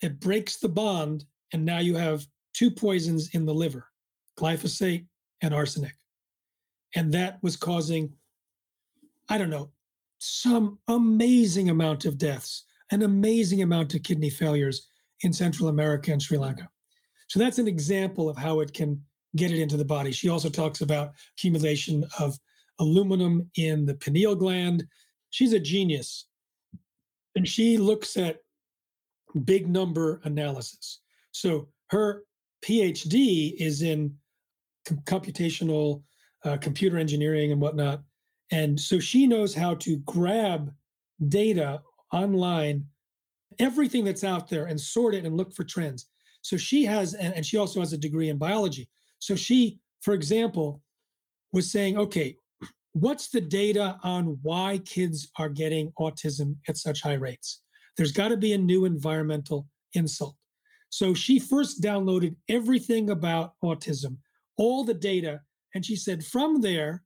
it breaks the bond. And now you have two poisons in the liver glyphosate and arsenic. And that was causing, I don't know, some amazing amount of deaths, an amazing amount of kidney failures in Central America and Sri Lanka. So that's an example of how it can get it into the body. She also talks about accumulation of aluminum in the pineal gland. She's a genius. And she looks at big number analysis. So her PhD is in computational uh, computer engineering and whatnot. And so she knows how to grab data online, everything that's out there, and sort it and look for trends. So she has, and she also has a degree in biology. So she, for example, was saying, okay, what's the data on why kids are getting autism at such high rates? There's got to be a new environmental insult. So she first downloaded everything about autism all the data. And she said, from there,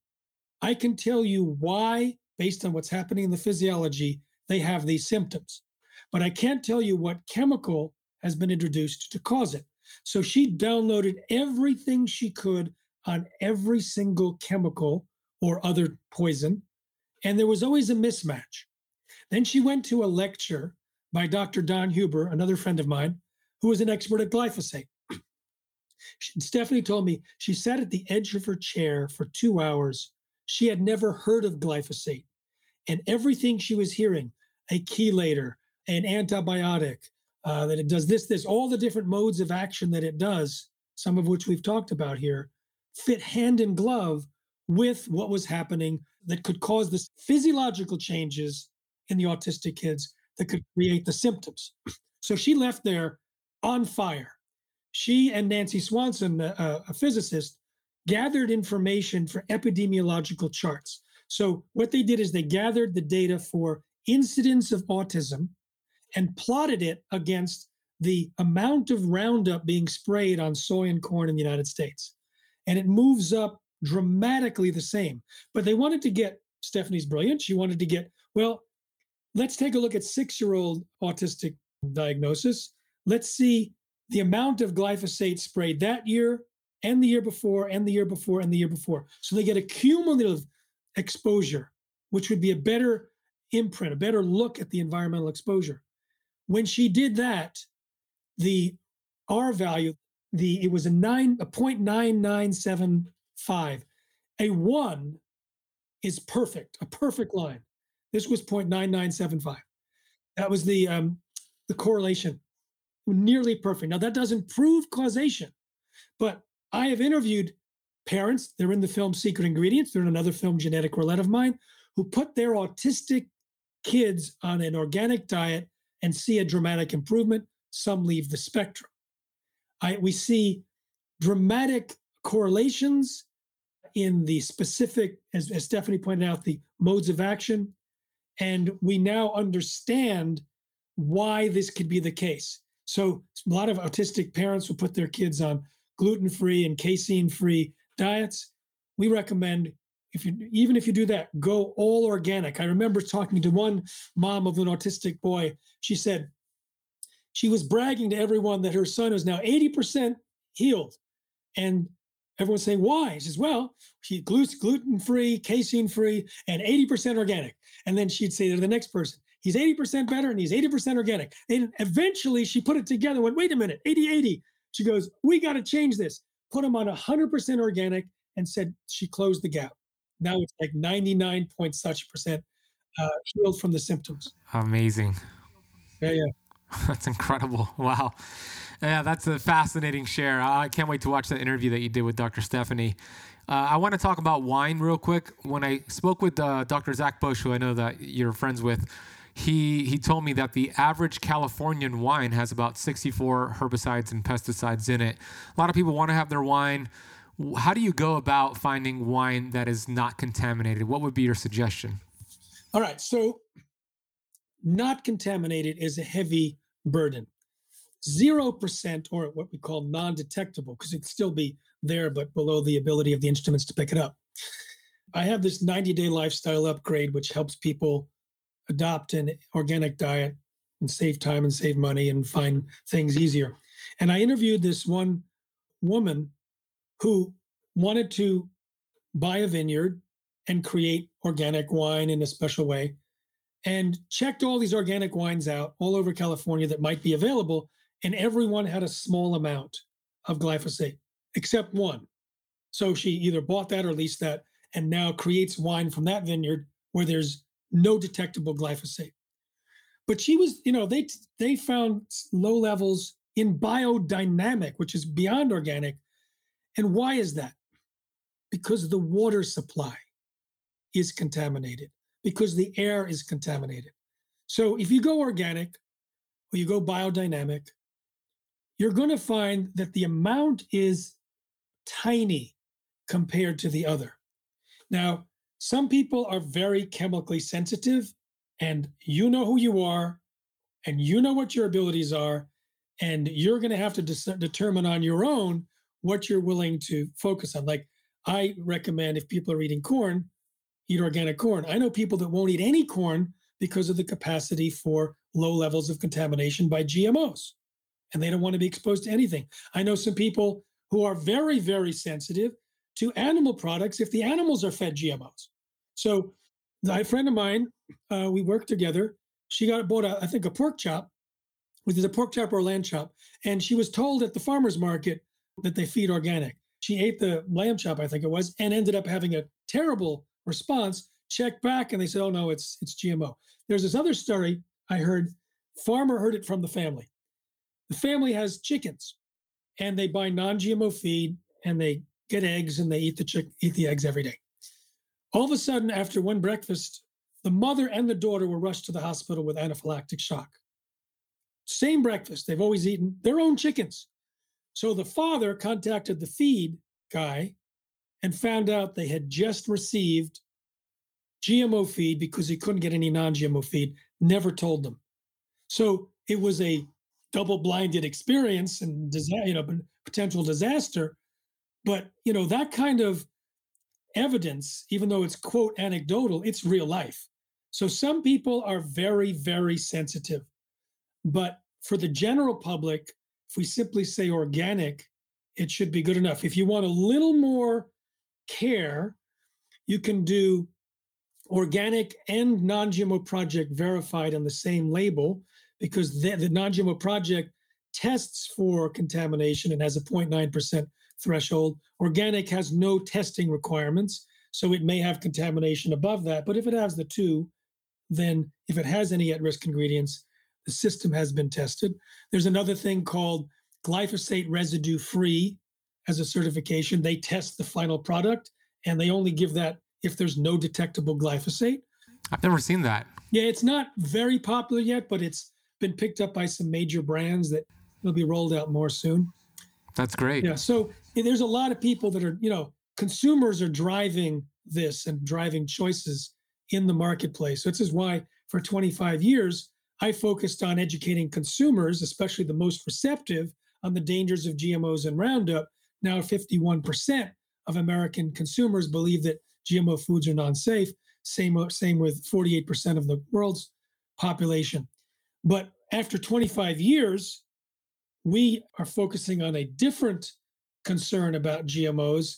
I can tell you why, based on what's happening in the physiology, they have these symptoms. But I can't tell you what chemical has been introduced to cause it. So she downloaded everything she could on every single chemical or other poison. And there was always a mismatch. Then she went to a lecture by Dr. Don Huber, another friend of mine, who was an expert at glyphosate. Stephanie told me she sat at the edge of her chair for two hours. She had never heard of glyphosate. And everything she was hearing a chelator, an antibiotic, uh, that it does this, this, all the different modes of action that it does, some of which we've talked about here, fit hand in glove with what was happening that could cause the physiological changes in the autistic kids that could create the symptoms. So she left there on fire she and Nancy Swanson, a, a physicist, gathered information for epidemiological charts. So what they did is they gathered the data for incidence of autism and plotted it against the amount of Roundup being sprayed on soy and corn in the United States. And it moves up dramatically the same. But they wanted to get, Stephanie's brilliant. She wanted to get, well, let's take a look at six year old autistic diagnosis. Let's see the amount of glyphosate sprayed that year and the year before and the year before and the year before. So they get a cumulative exposure, which would be a better imprint, a better look at the environmental exposure. When she did that, the R value, the it was a nine, a 0.9975. A one is perfect, a perfect line. This was 0.9975. That was the um, the correlation nearly perfect. Now, that doesn't prove causation, but I have interviewed parents, they're in the film Secret Ingredients, they're in another film, Genetic Roulette of mine, who put their autistic kids on an organic diet and see a dramatic improvement. Some leave the spectrum. I, we see dramatic correlations in the specific, as, as Stephanie pointed out, the modes of action. And we now understand why this could be the case. So a lot of autistic parents will put their kids on gluten-free and casein-free diets. We recommend if you even if you do that, go all organic. I remember talking to one mom of an autistic boy. She said she was bragging to everyone that her son is now 80% healed. And everyone's saying, why? She says, well, he gluten free, casein free, and 80% organic. And then she'd say to the next person, He's 80% better and he's 80% organic. And eventually she put it together, and went, wait a minute, 80 80. She goes, we got to change this. Put them on 100% organic and said she closed the gap. Now it's like 99 point such percent uh, healed from the symptoms. Amazing. Yeah, yeah. That's incredible. Wow. Yeah, that's a fascinating share. I can't wait to watch that interview that you did with Dr. Stephanie. Uh, I want to talk about wine real quick. When I spoke with uh, Dr. Zach Bush, who I know that you're friends with, he he told me that the average Californian wine has about 64 herbicides and pesticides in it. A lot of people want to have their wine. How do you go about finding wine that is not contaminated? What would be your suggestion? All right, so not contaminated is a heavy burden. 0% or what we call non-detectable because it'd still be there but below the ability of the instruments to pick it up. I have this 90-day lifestyle upgrade which helps people adopt an organic diet and save time and save money and find things easier. And I interviewed this one woman who wanted to buy a vineyard and create organic wine in a special way and checked all these organic wines out all over California that might be available. And everyone had a small amount of glyphosate, except one. So she either bought that or leased that and now creates wine from that vineyard where there's no detectable glyphosate. But she was, you know, they they found low levels in biodynamic, which is beyond organic. And why is that? Because the water supply is contaminated, because the air is contaminated. So if you go organic or you go biodynamic, you're going to find that the amount is tiny compared to the other. Now, some people are very chemically sensitive, and you know who you are, and you know what your abilities are, and you're going to have to de- determine on your own what you're willing to focus on. Like I recommend if people are eating corn, eat organic corn. I know people that won't eat any corn because of the capacity for low levels of contamination by GMOs, and they don't want to be exposed to anything. I know some people who are very, very sensitive to animal products if the animals are fed GMOs. So, a friend of mine, uh, we worked together. She got bought, a, I think, a pork chop, which is a pork chop or a lamb chop, and she was told at the farmers market that they feed organic. She ate the lamb chop, I think it was, and ended up having a terrible response. Checked back, and they said, "Oh no, it's it's GMO." There's this other story I heard. Farmer heard it from the family. The family has chickens, and they buy non-GMO feed, and they get eggs and they eat the chick eat the eggs every day. All of a sudden, after one breakfast, the mother and the daughter were rushed to the hospital with anaphylactic shock. Same breakfast they've always eaten, their own chickens. So the father contacted the feed guy and found out they had just received GMO feed because he couldn't get any non GMO feed, never told them. So it was a double blinded experience and you know potential disaster but you know that kind of evidence, even though it's quote anecdotal, it's real life. So some people are very, very sensitive. But for the general public, if we simply say organic, it should be good enough. If you want a little more care, you can do organic and non GMO project verified on the same label because the, the non GMO project tests for contamination and has a 0.9% threshold. Organic has no testing requirements, so it may have contamination above that. But if it has the two, then if it has any at risk ingredients, the system has been tested. There's another thing called glyphosate residue free as a certification. They test the final product and they only give that if there's no detectable glyphosate. I've never seen that. Yeah, it's not very popular yet, but it's been picked up by some major brands that will be rolled out more soon. That's great. Yeah. So there's a lot of people that are, you know, consumers are driving this and driving choices in the marketplace. So this is why for 25 years, I focused on educating consumers, especially the most receptive, on the dangers of GMOs and Roundup. Now, 51% of American consumers believe that GMO foods are non-safe. Same, same with 48% of the world's population. But after 25 years, we are focusing on a different concern about GMOs,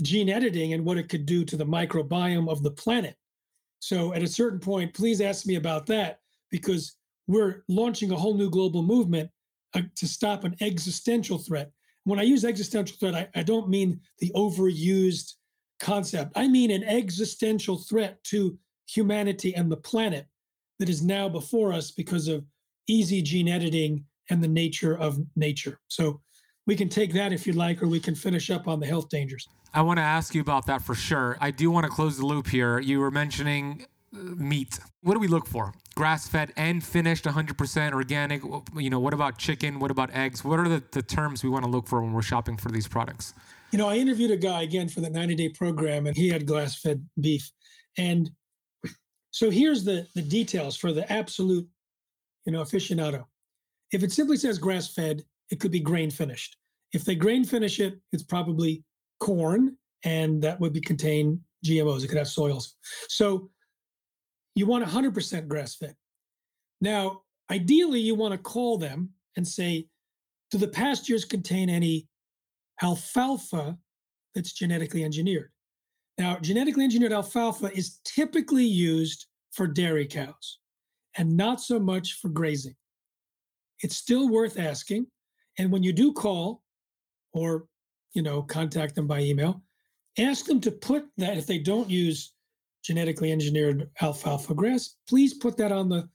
gene editing, and what it could do to the microbiome of the planet. So, at a certain point, please ask me about that because we're launching a whole new global movement uh, to stop an existential threat. when I use existential threat, I, I don't mean the overused concept. I mean an existential threat to humanity and the planet that is now before us because of easy gene editing and the nature of nature. So we can take that if you'd like, or we can finish up on the health dangers. I want to ask you about that for sure. I do want to close the loop here. You were mentioning uh, meat. What do we look for? Grass fed and finished 100% organic? You know, what about chicken? What about eggs? What are the, the terms we want to look for when we're shopping for these products? You know, I interviewed a guy again for the 90 day program and he had grass fed beef. And so here's the, the details for the absolute, you know, aficionado. If it simply says grass fed, it could be grain finished. If they grain finish it, it's probably corn, and that would be contain GMOs. It could have soils. So you want 100% grass fed. Now, ideally, you want to call them and say, do the pastures contain any alfalfa that's genetically engineered? Now, genetically engineered alfalfa is typically used for dairy cows and not so much for grazing. It's still worth asking. And when you do call or, you know, contact them by email, ask them to put that if they don't use genetically engineered alfalfa grass, please put that on the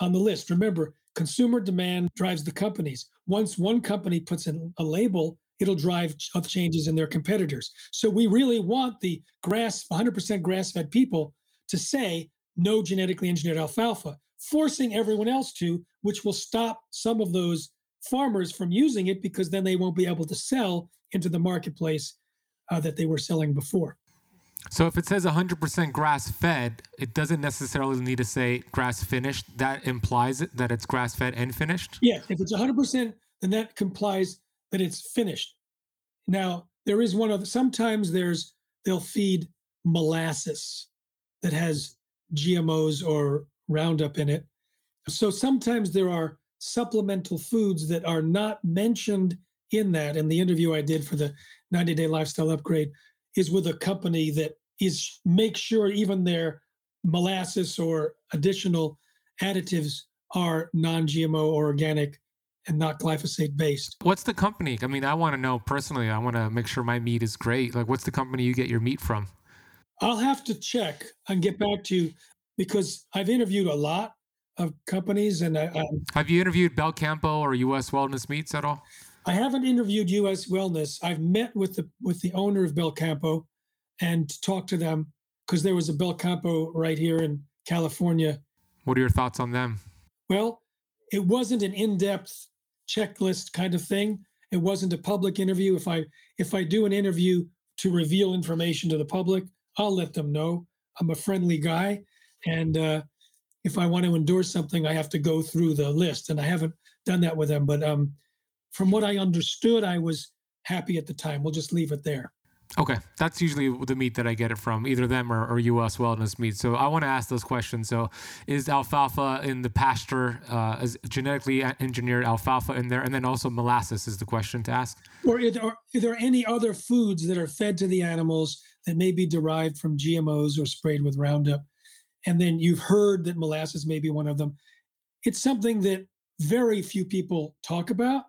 on the list. Remember, consumer demand drives the companies. Once one company puts in a label, it'll drive changes in their competitors. So we really want the grass 100% grass-fed people to say no genetically engineered alfalfa, forcing everyone else to, which will stop some of those farmers from using it because then they won't be able to sell into the marketplace uh, that they were selling before. So if it says 100% grass fed, it doesn't necessarily need to say grass finished. That implies it, that it's grass fed and finished? Yes. If it's 100%, then that complies that it's finished. Now, there is one of sometimes there's they'll feed molasses that has GMOs or Roundup in it. So sometimes there are supplemental foods that are not mentioned in that. And the interview I did for the 90 day lifestyle upgrade is with a company that is make sure even their molasses or additional additives are non-GMO or organic and not glyphosate based. What's the company? I mean, I want to know personally. I want to make sure my meat is great. Like, what's the company you get your meat from? I'll have to check and get back to you because I've interviewed a lot of companies and I, I have you interviewed Belcampo or US Wellness Meats at all? I haven't interviewed US Wellness. I've met with the with the owner of Belcampo and talked to them because there was a Belcampo right here in California. What are your thoughts on them? Well, it wasn't an in-depth checklist kind of thing. It wasn't a public interview. If I if I do an interview to reveal information to the public, I'll let them know. I'm a friendly guy, and uh, if I want to endorse something, I have to go through the list, and I haven't done that with them. But um, from what I understood, I was happy at the time. We'll just leave it there. Okay, that's usually the meat that I get it from, either them or, or U.S. Wellness meat. So I want to ask those questions. So, is alfalfa in the pasture, uh, is genetically engineered alfalfa in there, and then also molasses is the question to ask. Or are there, are there any other foods that are fed to the animals that may be derived from GMOs or sprayed with Roundup? And then you've heard that molasses may be one of them. It's something that very few people talk about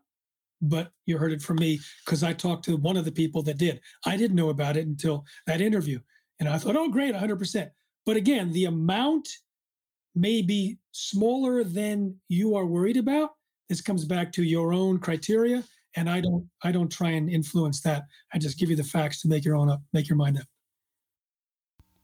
but you heard it from me because I talked to one of the people that did. I didn't know about it until that interview. And I thought, oh, great, 100%. But again, the amount may be smaller than you are worried about. This comes back to your own criteria. And I don't I don't try and influence that. I just give you the facts to make your own up, make your mind up.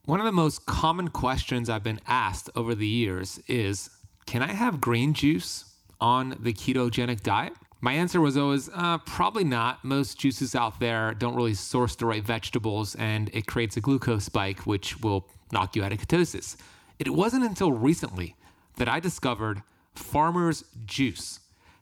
One of the most common questions I've been asked over the years is, can I have green juice on the ketogenic diet? My answer was always uh, probably not. Most juices out there don't really source the right vegetables, and it creates a glucose spike, which will knock you out of ketosis. It wasn't until recently that I discovered Farmer's Juice.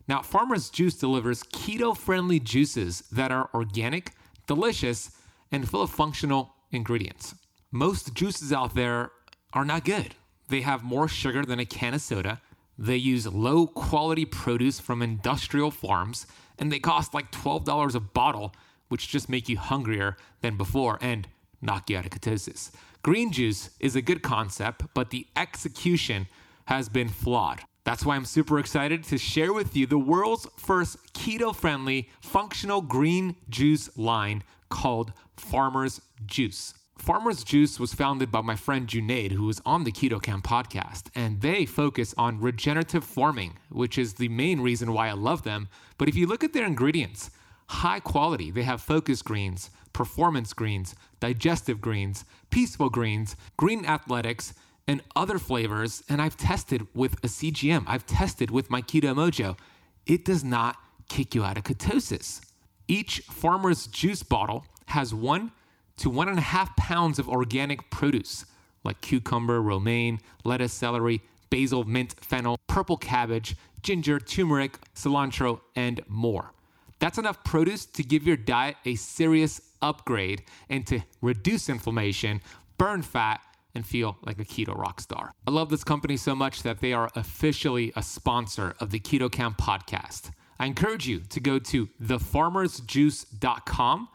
Now, Farmer's Juice delivers keto friendly juices that are organic, delicious, and full of functional ingredients. Most juices out there are not good. They have more sugar than a can of soda they use low quality produce from industrial farms, and they cost like $12 a bottle, which just make you hungrier than before and knock you out of ketosis. Green juice is a good concept, but the execution has been flawed. That's why I'm super excited to share with you the world's first keto friendly functional green juice line called Farmer's Juice. Farmer's Juice was founded by my friend Junaid, who is on the Keto Camp podcast, and they focus on regenerative farming, which is the main reason why I love them. But if you look at their ingredients, high quality, they have focus greens, performance greens, digestive greens, peaceful greens, green athletics, and other flavors. And I've tested with a CGM, I've tested with my Keto Mojo. It does not kick you out of ketosis. Each Farmer's Juice bottle has one to one and a half pounds of organic produce like cucumber, romaine, lettuce, celery, basil, mint, fennel, purple cabbage, ginger, turmeric, cilantro, and more. That's enough produce to give your diet a serious upgrade and to reduce inflammation, burn fat, and feel like a keto rock star. I love this company so much that they are officially a sponsor of the Keto Kamp podcast. I encourage you to go to thefarmersjuice.com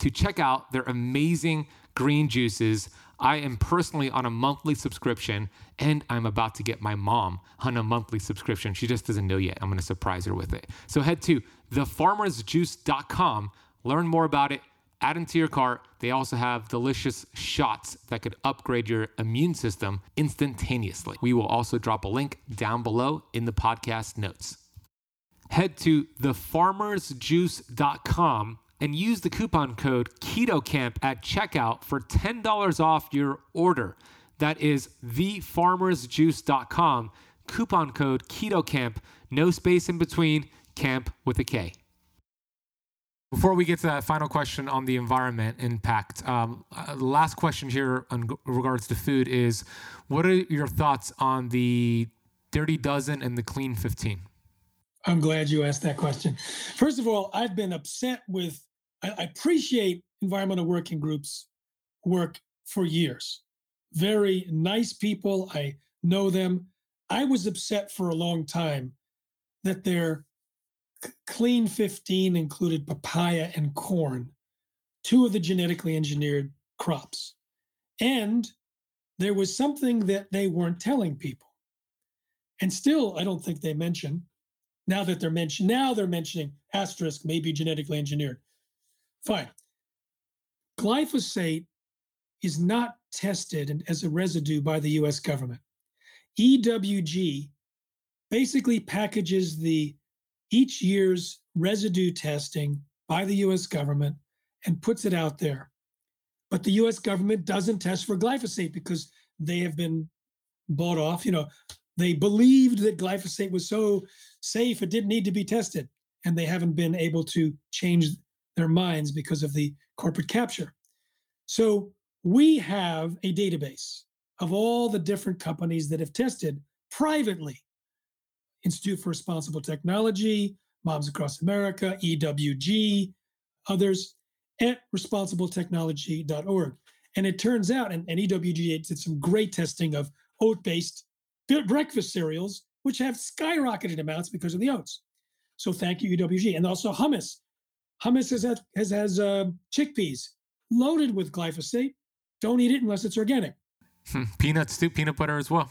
to check out their amazing green juices. I am personally on a monthly subscription and I'm about to get my mom on a monthly subscription. She just doesn't know yet. I'm going to surprise her with it. So head to thefarmersjuice.com, learn more about it, add into your cart. They also have delicious shots that could upgrade your immune system instantaneously. We will also drop a link down below in the podcast notes. Head to thefarmersjuice.com and use the coupon code KETOKAMP at checkout for $10 off your order. That is thefarmersjuice.com, coupon code KETOKAMP, no space in between, camp with a K. Before we get to that final question on the environment impact, um, uh, last question here in regards to food is what are your thoughts on the Dirty Dozen and the Clean 15? I'm glad you asked that question. First of all, I've been upset with I, I appreciate environmental working groups work for years. Very nice people. I know them. I was upset for a long time that their clean 15 included papaya and corn, two of the genetically engineered crops. And there was something that they weren't telling people. And still, I don't think they mention. Now that they're mentioning, now they're mentioning asterisk, maybe genetically engineered. Fine. Glyphosate is not tested as a residue by the US government. EWG basically packages the each year's residue testing by the US government and puts it out there. But the US government doesn't test for glyphosate because they have been bought off. You know, they believed that glyphosate was so safe it didn't need to be tested, and they haven't been able to change their minds because of the corporate capture. So we have a database of all the different companies that have tested privately Institute for Responsible Technology, Moms Across America, EWG, others at responsibletechnology.org. And it turns out, and, and EWG did some great testing of oat based breakfast cereals, which have skyrocketed amounts because of the oats. So thank you, EWG. And also hummus, Hummus has has, has uh, chickpeas loaded with glyphosate. Don't eat it unless it's organic. Hmm, peanuts too, peanut butter as well.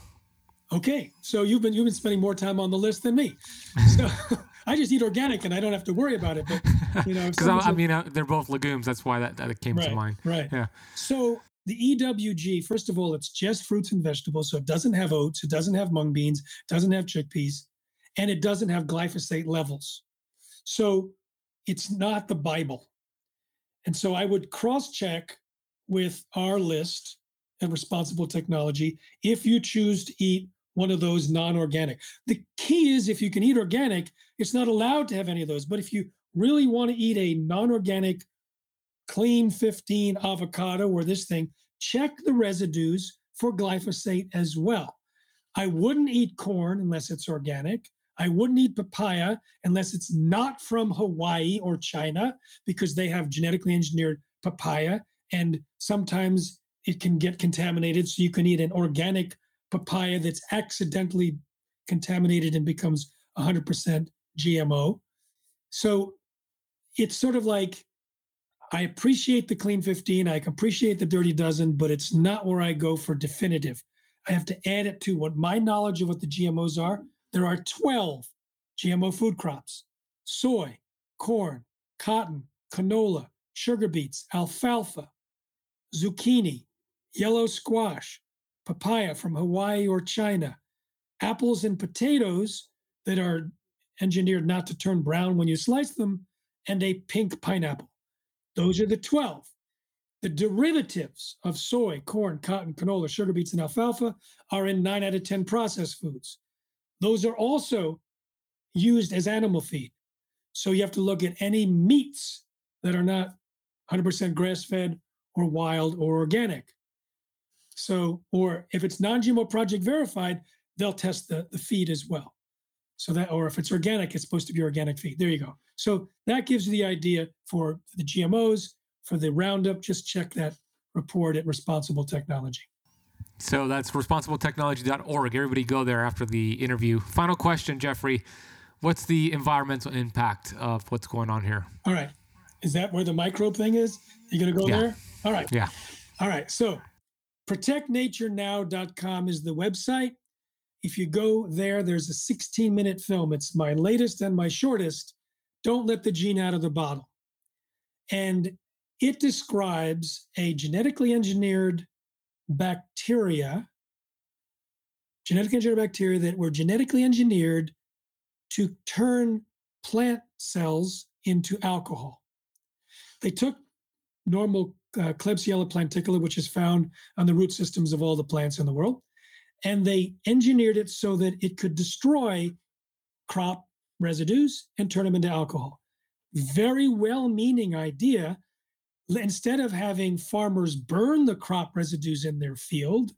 Okay, so you've been you've been spending more time on the list than me. So I just eat organic and I don't have to worry about it. But you know, because I, I, mean uh, they're both legumes. That's why that, that came right, to mind. Right. Yeah. So the EWG, first of all, it's just fruits and vegetables, so it doesn't have oats, it doesn't have mung beans, doesn't have chickpeas, and it doesn't have glyphosate levels. So it's not the Bible. And so I would cross check with our list of responsible technology if you choose to eat one of those non organic. The key is if you can eat organic, it's not allowed to have any of those. But if you really want to eat a non organic, clean 15 avocado or this thing, check the residues for glyphosate as well. I wouldn't eat corn unless it's organic. I wouldn't eat papaya unless it's not from Hawaii or China because they have genetically engineered papaya. And sometimes it can get contaminated. So you can eat an organic papaya that's accidentally contaminated and becomes 100% GMO. So it's sort of like I appreciate the clean 15, I appreciate the dirty dozen, but it's not where I go for definitive. I have to add it to what my knowledge of what the GMOs are there are 12 GMO food crops soy, corn, cotton, canola, sugar beets, alfalfa, zucchini, yellow squash, papaya from Hawaii or China, apples and potatoes that are engineered not to turn brown when you slice them, and a pink pineapple. Those are the 12. The derivatives of soy, corn, cotton, canola, sugar beets, and alfalfa are in nine out of 10 processed foods. Those are also used as animal feed. So you have to look at any meats that are not 100% grass fed or wild or organic. So, or if it's non GMO project verified, they'll test the, the feed as well. So that, or if it's organic, it's supposed to be organic feed. There you go. So that gives you the idea for the GMOs, for the Roundup. Just check that report at Responsible Technology. So that's responsibletechnology.org. Everybody go there after the interview. Final question, Jeffrey. What's the environmental impact of what's going on here? All right. Is that where the microbe thing is? You're going to go Yeah. there? All right. Yeah. All right. So protectnaturenow.com is the website. If you go there, there's a 16 minute film. It's my latest and my shortest. Don't let the gene out of the bottle. And it describes a genetically engineered bacteria, genetically engineered bacteria that were genetically engineered to turn plant cells into alcohol. They took normal uh, Klebsiella planticola, which is found on the root systems of all the plants in the world, and they engineered it so that it could destroy crop residues and turn them into alcohol. Very well meaning idea. Instead of having farmers burn the crop residues in their field,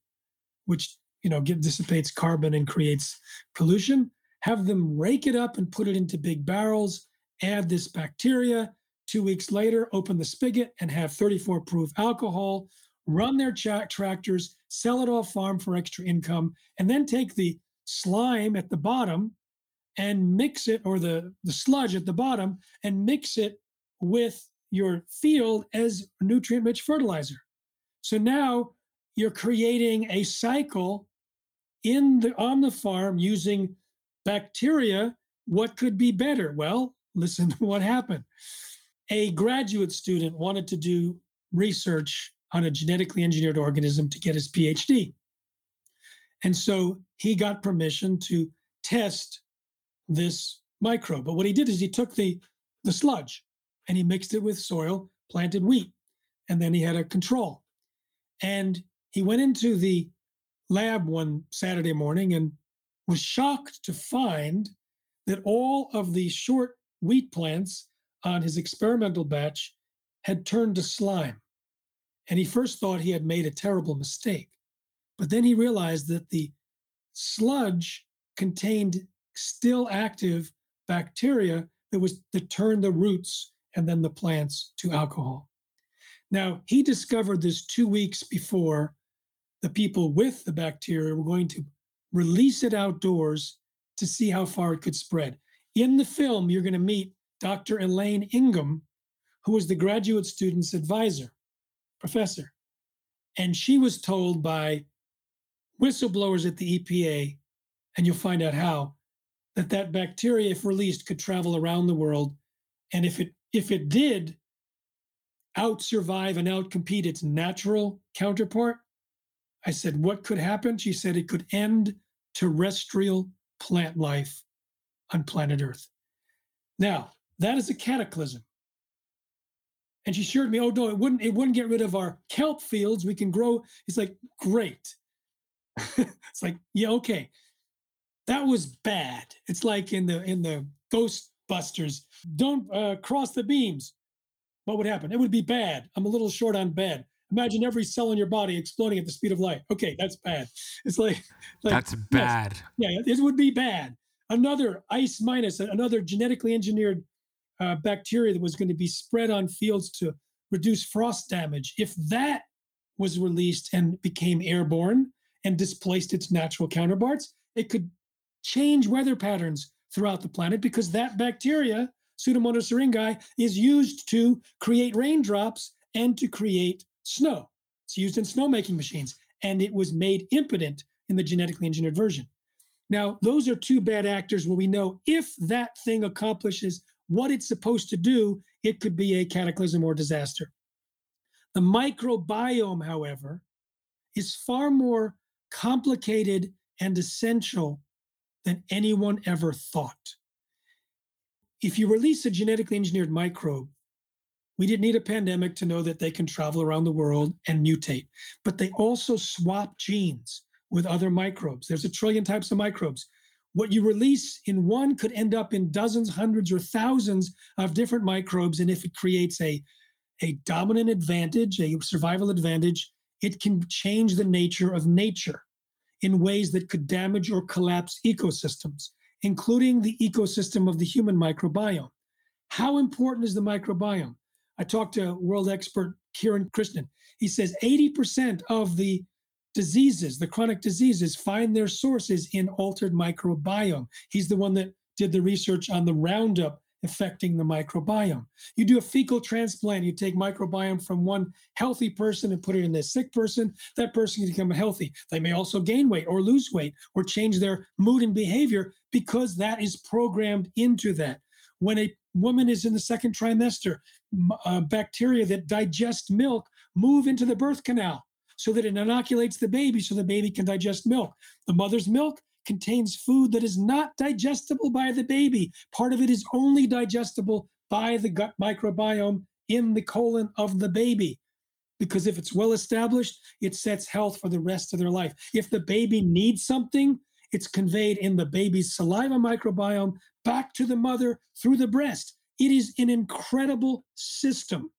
which you know get, dissipates carbon and creates pollution, have them rake it up and put it into big barrels, add this bacteria. Two weeks later, open the spigot and have 34 proof alcohol, run their tra- tractors, sell it off farm for extra income, and then take the slime at the bottom and mix it, or the, the sludge at the bottom, and mix it with your field as nutrient rich fertilizer. So now you're creating a cycle in the on the farm using bacteria. What could be better? Well, listen to what happened. A graduate student wanted to do research on a genetically engineered organism to get his PhD. And so he got permission to test this microbe. But what he did is he took the, the sludge and he mixed it with soil, planted wheat, and then he had a control. And he went into the lab one Saturday morning and was shocked to find that all of the short wheat plants on his experimental batch had turned to slime. And he first thought he had made a terrible mistake. But then he realized that the sludge contained still active bacteria that was that turned the roots and then the plants to alcohol. Now, he discovered this two weeks before the people with the bacteria were going to release it outdoors to see how far it could spread. In the film, you're going to meet Dr. Elaine Ingham, who was the graduate student's advisor, professor. And she was told by whistleblowers at the EPA, and you'll find out how, that that bacteria, if released, could travel around the world. And if it if it did out survive and out compete its natural counterpart, I said, what could happen? She said it could end terrestrial plant life on planet Earth. Now, that is a cataclysm. And she assured me, oh no, it wouldn't, it wouldn't get rid of our kelp fields. We can grow. It's like, great. it's like, yeah, okay. That was bad. It's like in the in the Ghostbusters, don't uh, cross the beams. What would happen? It would be bad. I'm a little short on bad. Imagine every cell in your body exploding at the speed of light. Okay, that's bad. It's like, like That's yes, bad. yeah, it would be bad. Another ice minus, another genetically engineered uh, bacteria that was going to be spread on fields to reduce frost damage. If that was released and became airborne and displaced its natural counterparts, it could change weather patterns throughout the planet because that bacteria, Pseudomonas syringae, is used to create raindrops and to create snow. It's used in snowmaking machines, and it was made impotent in the genetically engineered version. Now, those are two bad actors where we know if that thing accomplishes what it's supposed to do, it could be a cataclysm or disaster. The microbiome, however, is far more complicated and essential than anyone ever thought. If you release a genetically engineered microbe, we didn't need a pandemic to know that they can travel around the world and mutate, but they also swap genes with other microbes. There's a trillion types of microbes. What you release in one could end up in dozens, hundreds, or thousands of different microbes. And if it creates a, a dominant advantage, a survival advantage, it can change the nature of nature in ways that could damage or collapse ecosystems, including the ecosystem of the human microbiome. How important is the microbiome? I talked to world expert Kiran Krishnan. He says 80% of the diseases, the chronic diseases, find their sources in altered microbiome. He's the one that did the research on the Roundup affecting the microbiome. You do a fecal transplant, you take microbiome from one healthy person and put it in a sick person, that person can become healthy. They may also gain weight or lose weight or change their mood and behavior because that is programmed into that. When a woman is in the second trimester, uh, bacteria that digest milk move into the birth canal so that it inoculates the baby so the baby can digest milk. The mother's milk contains food that is not digestible by the baby. Part of it is only digestible by the gut microbiome in the colon of the baby. Because if it's well established, it sets health for the rest of their life. If the baby needs something, it's conveyed in the baby's saliva microbiome back to the mother through the breast. It is an incredible system.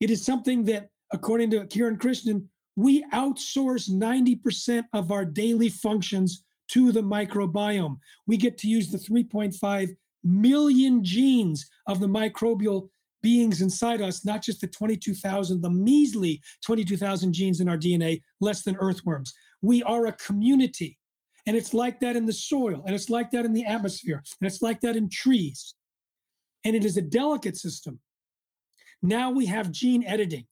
It is something that, according to Kiran Krishnan, we outsource 90% of our daily functions to the microbiome. We get to use the 3.5 million genes of the microbial beings inside us, not just the 22,000, the measly 22,000 genes in our DNA, less than earthworms. We are a community. And it's like that in the soil, and it's like that in the atmosphere, and it's like that in trees. And it is a delicate system. Now we have gene editing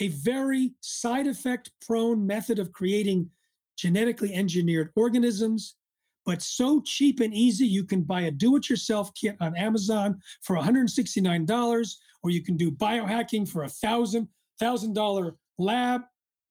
a very side effect prone method of creating genetically engineered organisms, but so cheap and easy. You can buy a do it yourself kit on Amazon for $169, or you can do biohacking for a thousand thousand dollar lab.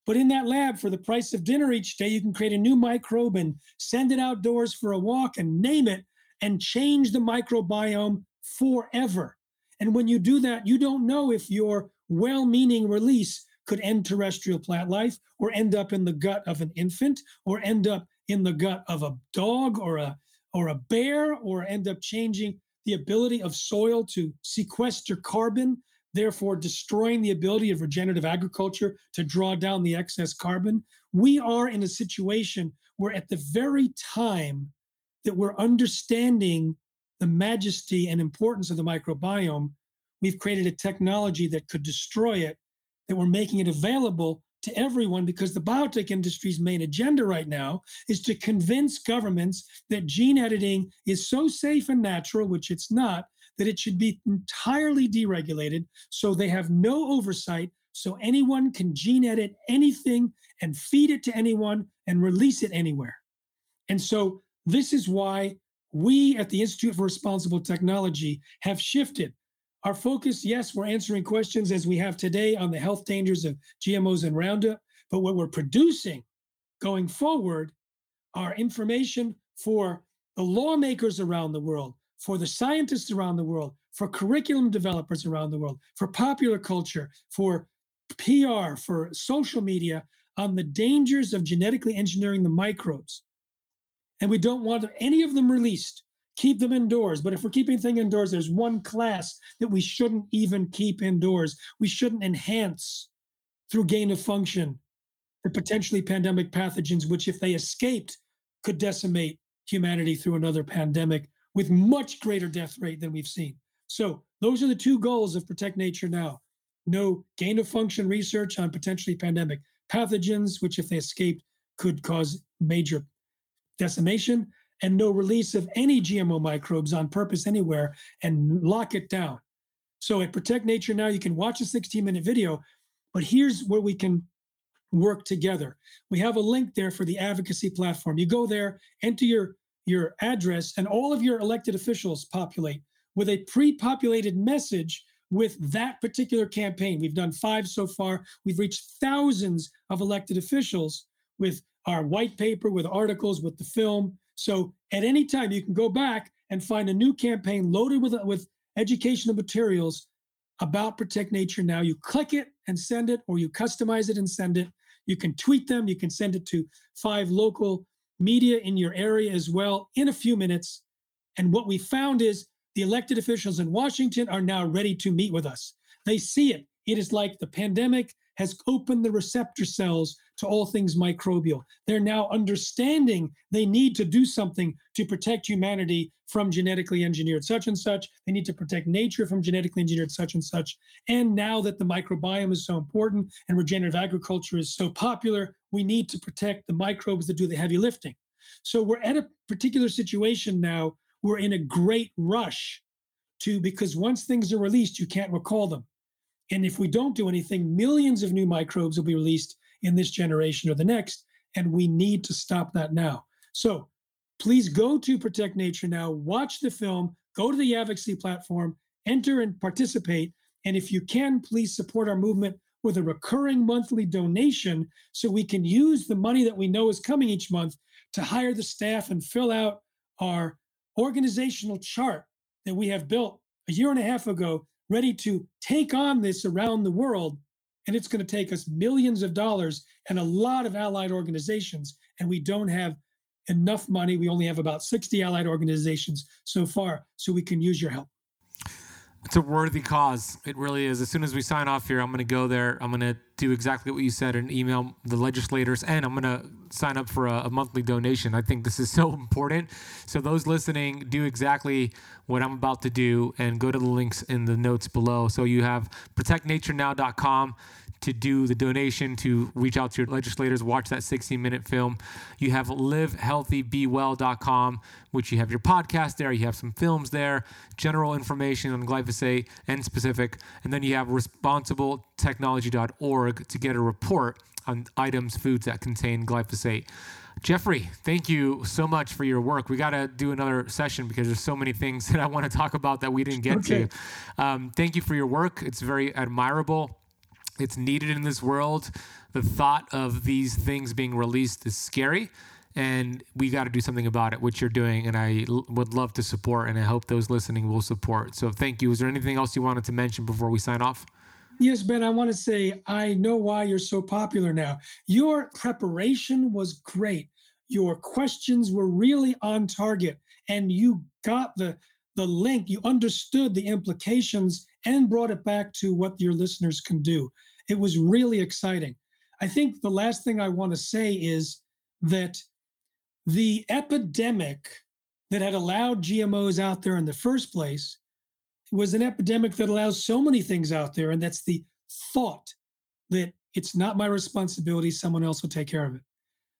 But in that lab, for the price of dinner each day, you can create a new microbe and send it outdoors for a walk and name it and change the microbiome forever. And when you do that, you don't know if your well meaning release could end terrestrial plant life or end up in the gut of an infant or end up in the gut of a dog or a or a bear or end up changing the ability of soil to sequester carbon therefore destroying the ability of regenerative agriculture to draw down the excess carbon. We are in a situation where at the very time that we're understanding the majesty and importance of the microbiome we've created a technology that could destroy it, that we're making it available to everyone because the biotech industry's main agenda right now is to convince governments that gene editing is so safe and natural, which it's not, that it should be entirely deregulated so they have no oversight so anyone can gene edit anything and feed it to anyone and release it anywhere. And so this is why we at the Institute for Responsible Technology have shifted our focus, yes, we're answering questions as we have today on the health dangers of GMOs and Roundup, but what we're producing going forward are information for the lawmakers around the world, for the scientists around the world, for curriculum developers around the world, for popular culture, for PR, for social media on the dangers of genetically engineering the microbes. And we don't want any of them released keep them indoors. But if we're keeping things indoors, there's one class that we shouldn't even keep indoors. We shouldn't enhance through gain of function the potentially pandemic pathogens, which, if they escaped, could decimate humanity through another pandemic with much greater death rate than we've seen. So, those are the two goals of Protect Nature Now. No gain of function research on potentially pandemic pathogens, which, if they escaped, could cause major decimation and no release of any GMO microbes on purpose anywhere and lock it down. So at Protect Nature Now, you can watch a 16 minute video, but here's where we can work together. We have a link there for the advocacy platform. You go there, enter your your address, and all of your elected officials populate with a pre populated message with that particular campaign. We've done five so far. We've reached thousands of elected officials with our white paper, with articles, with the film. So at any time, you can go back and find a new campaign loaded with, with educational materials about Protect Nature Now. You click it and send it, or you customize it and send it. You can tweet them. You can send it to five local media in your area as well in a few minutes. And what we found is the elected officials in Washington are now ready to meet with us. They see it. It is like the pandemic has opened the receptor cells to all things microbial. They're now understanding they need to do something to protect humanity from genetically engineered such and such. They need to protect nature from genetically engineered such and such. And now that the microbiome is so important and regenerative agriculture is so popular, we need to protect the microbes that do the heavy lifting. So we're at a particular situation now we're in a great rush to because once things are released, you can't recall them. And if we don't do anything, millions of new microbes will be released in this generation or the next, and we need to stop that now. So please go to Protect Nature Now, watch the film, go to the advocacy platform, enter and participate. And if you can, please support our movement with a recurring monthly donation so we can use the money that we know is coming each month to hire the staff and fill out our organizational chart that we have built a year and a half ago, ready to take on this around the world. And it's going to take us millions of dollars and a lot of allied organizations. And we don't have enough money. We only have about 60 allied organizations so far. So we can use your help. It's a worthy cause. It really is. As soon as we sign off here, I'm going to go there. I'm going to do exactly what you said and email the legislators, and I'm going to sign up for a, a, monthly donation. I think this is so important. So, those listening, do exactly what I'm about to do and go to the links in the notes below. So, you have protectnaturenow.com to do the donation to reach out to your legislators, watch that 60 minute film. You have livehealthybewell.com, which you have your podcast there, you have some films there, general information on glyphosate and specific, and then you have responsibletechnology.org to get a report on items, foods that contain glyphosate. Jeffrey, thank you so much for your work. We got to do another session because there's so many things that I want to talk about that we didn't get okay. to. Um, thank you for your work. It's very admirable it's needed in this world. The thought of these things being released is scary, and we got to do something about it, which you're doing. And I l- would love to support, and I hope those listening will support. So thank you. Is there anything else you wanted to mention before we sign off? Yes, Ben, I want to say I know why you're so popular now. Your preparation was great. Your questions were really on target, and you got the the link. You understood the implications and brought it back to what your listeners can do. It was really exciting. I think the last thing I want to say is that the epidemic that had allowed GMOs out there in the first place was an epidemic that allows so many things out there. And that's the thought that it's not my responsibility, someone else will take care of it.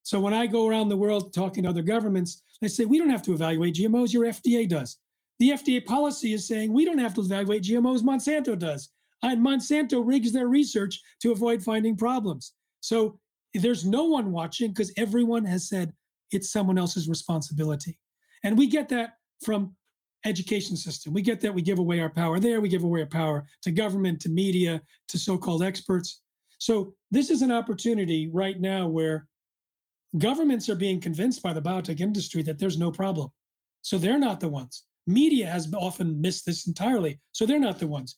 So when I go around the world talking to other governments, they say, we don't have to evaluate GMOs, your FDA does. The FDA policy is saying we don't have to evaluate GMOs, Monsanto does. And Monsanto rigs their research to avoid finding problems. So there's no one watching because everyone has said it's someone else's responsibility. And we get that from education system. We get that we give away our power there, we give away our power to government, to media, to so-called experts. So this is an opportunity right now where governments are being convinced by the biotech industry that there's no problem. So they're not the ones. Media has often missed this entirely. So they're not the ones.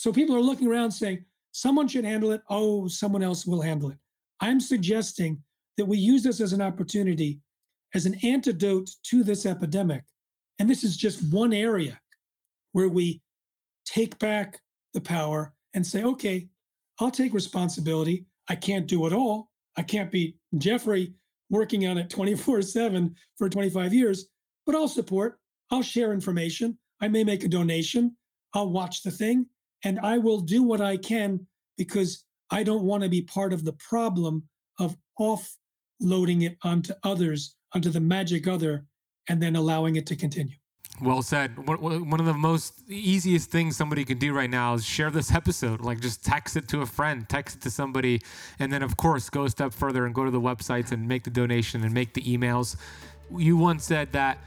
So people are looking around saying, someone should handle it. Oh, someone else will handle it. I'm suggesting that we use this as an opportunity, as an antidote to this epidemic. And this is just one area where we take back the power and say, okay, I'll take responsibility. I can't do it all. I can't be Jeffrey working on it 24 7 for 25 years, but I'll support. I'll share information. I may make a donation. I'll watch the thing and I will do what I can because I don't want to be part of the problem of offloading it onto others, onto the magic other, and then allowing it to continue. Well said. One of the most easiest things somebody can do right now is share this episode. Like just text it to a friend, text it to somebody, and then of course go a step further and go to the websites and make the donation and make the emails. You once said that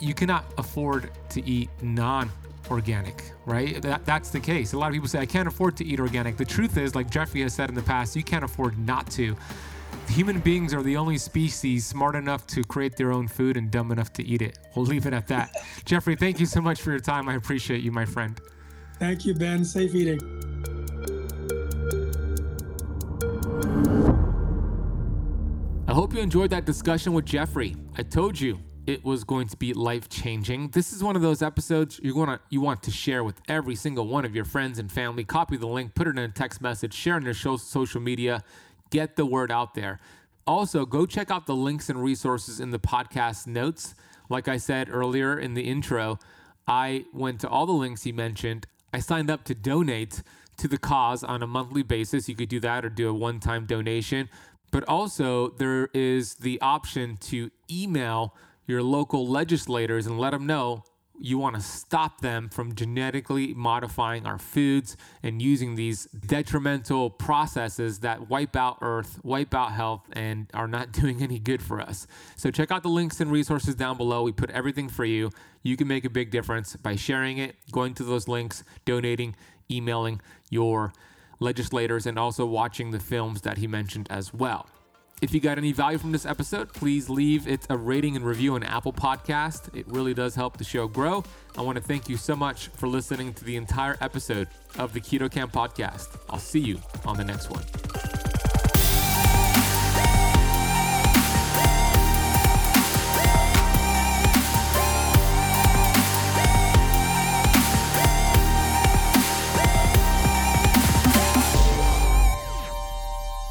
you cannot afford to eat non organic, right? That, that's the case. A lot of people say, I can't afford to eat organic. The truth is, like Jeffrey has said in the past, you can't afford not to. Human beings are the only species smart enough to create their own food and dumb enough to eat it. We'll leave it at that. Jeffrey, thank you so much for your time. I appreciate you, my friend. Thank you, Ben. Safe eating. I hope you enjoyed that discussion with Jeffrey. I told you it was going to be life changing. This is one of those episodes you're gonna you want to share with every single one of your friends and family. Copy the link, put it in a text message, share on your show, social media, get the word out there. Also, go check out the links and resources in the podcast notes. Like I said earlier in the intro, I went to all the links he mentioned. I signed up to donate to the cause on a monthly basis. You could do that or do a one time donation. But also, there is the option to email your local legislators and let them know you want to stop them from genetically modifying our foods and using these detrimental processes that wipe out earth, wipe out health, and are not doing any good for us. So, check out the links and resources down below. We put everything for you. You can make a big difference by sharing it, going to those links, donating, emailing your legislators, and also watching the films that he mentioned as well. If you got any value from this episode, please leave it a rating and review on Apple Podcast. It really does help the show grow. I want to thank you so much for listening to the entire episode of the Keto Kamp Podcast. I'll see you on the next one.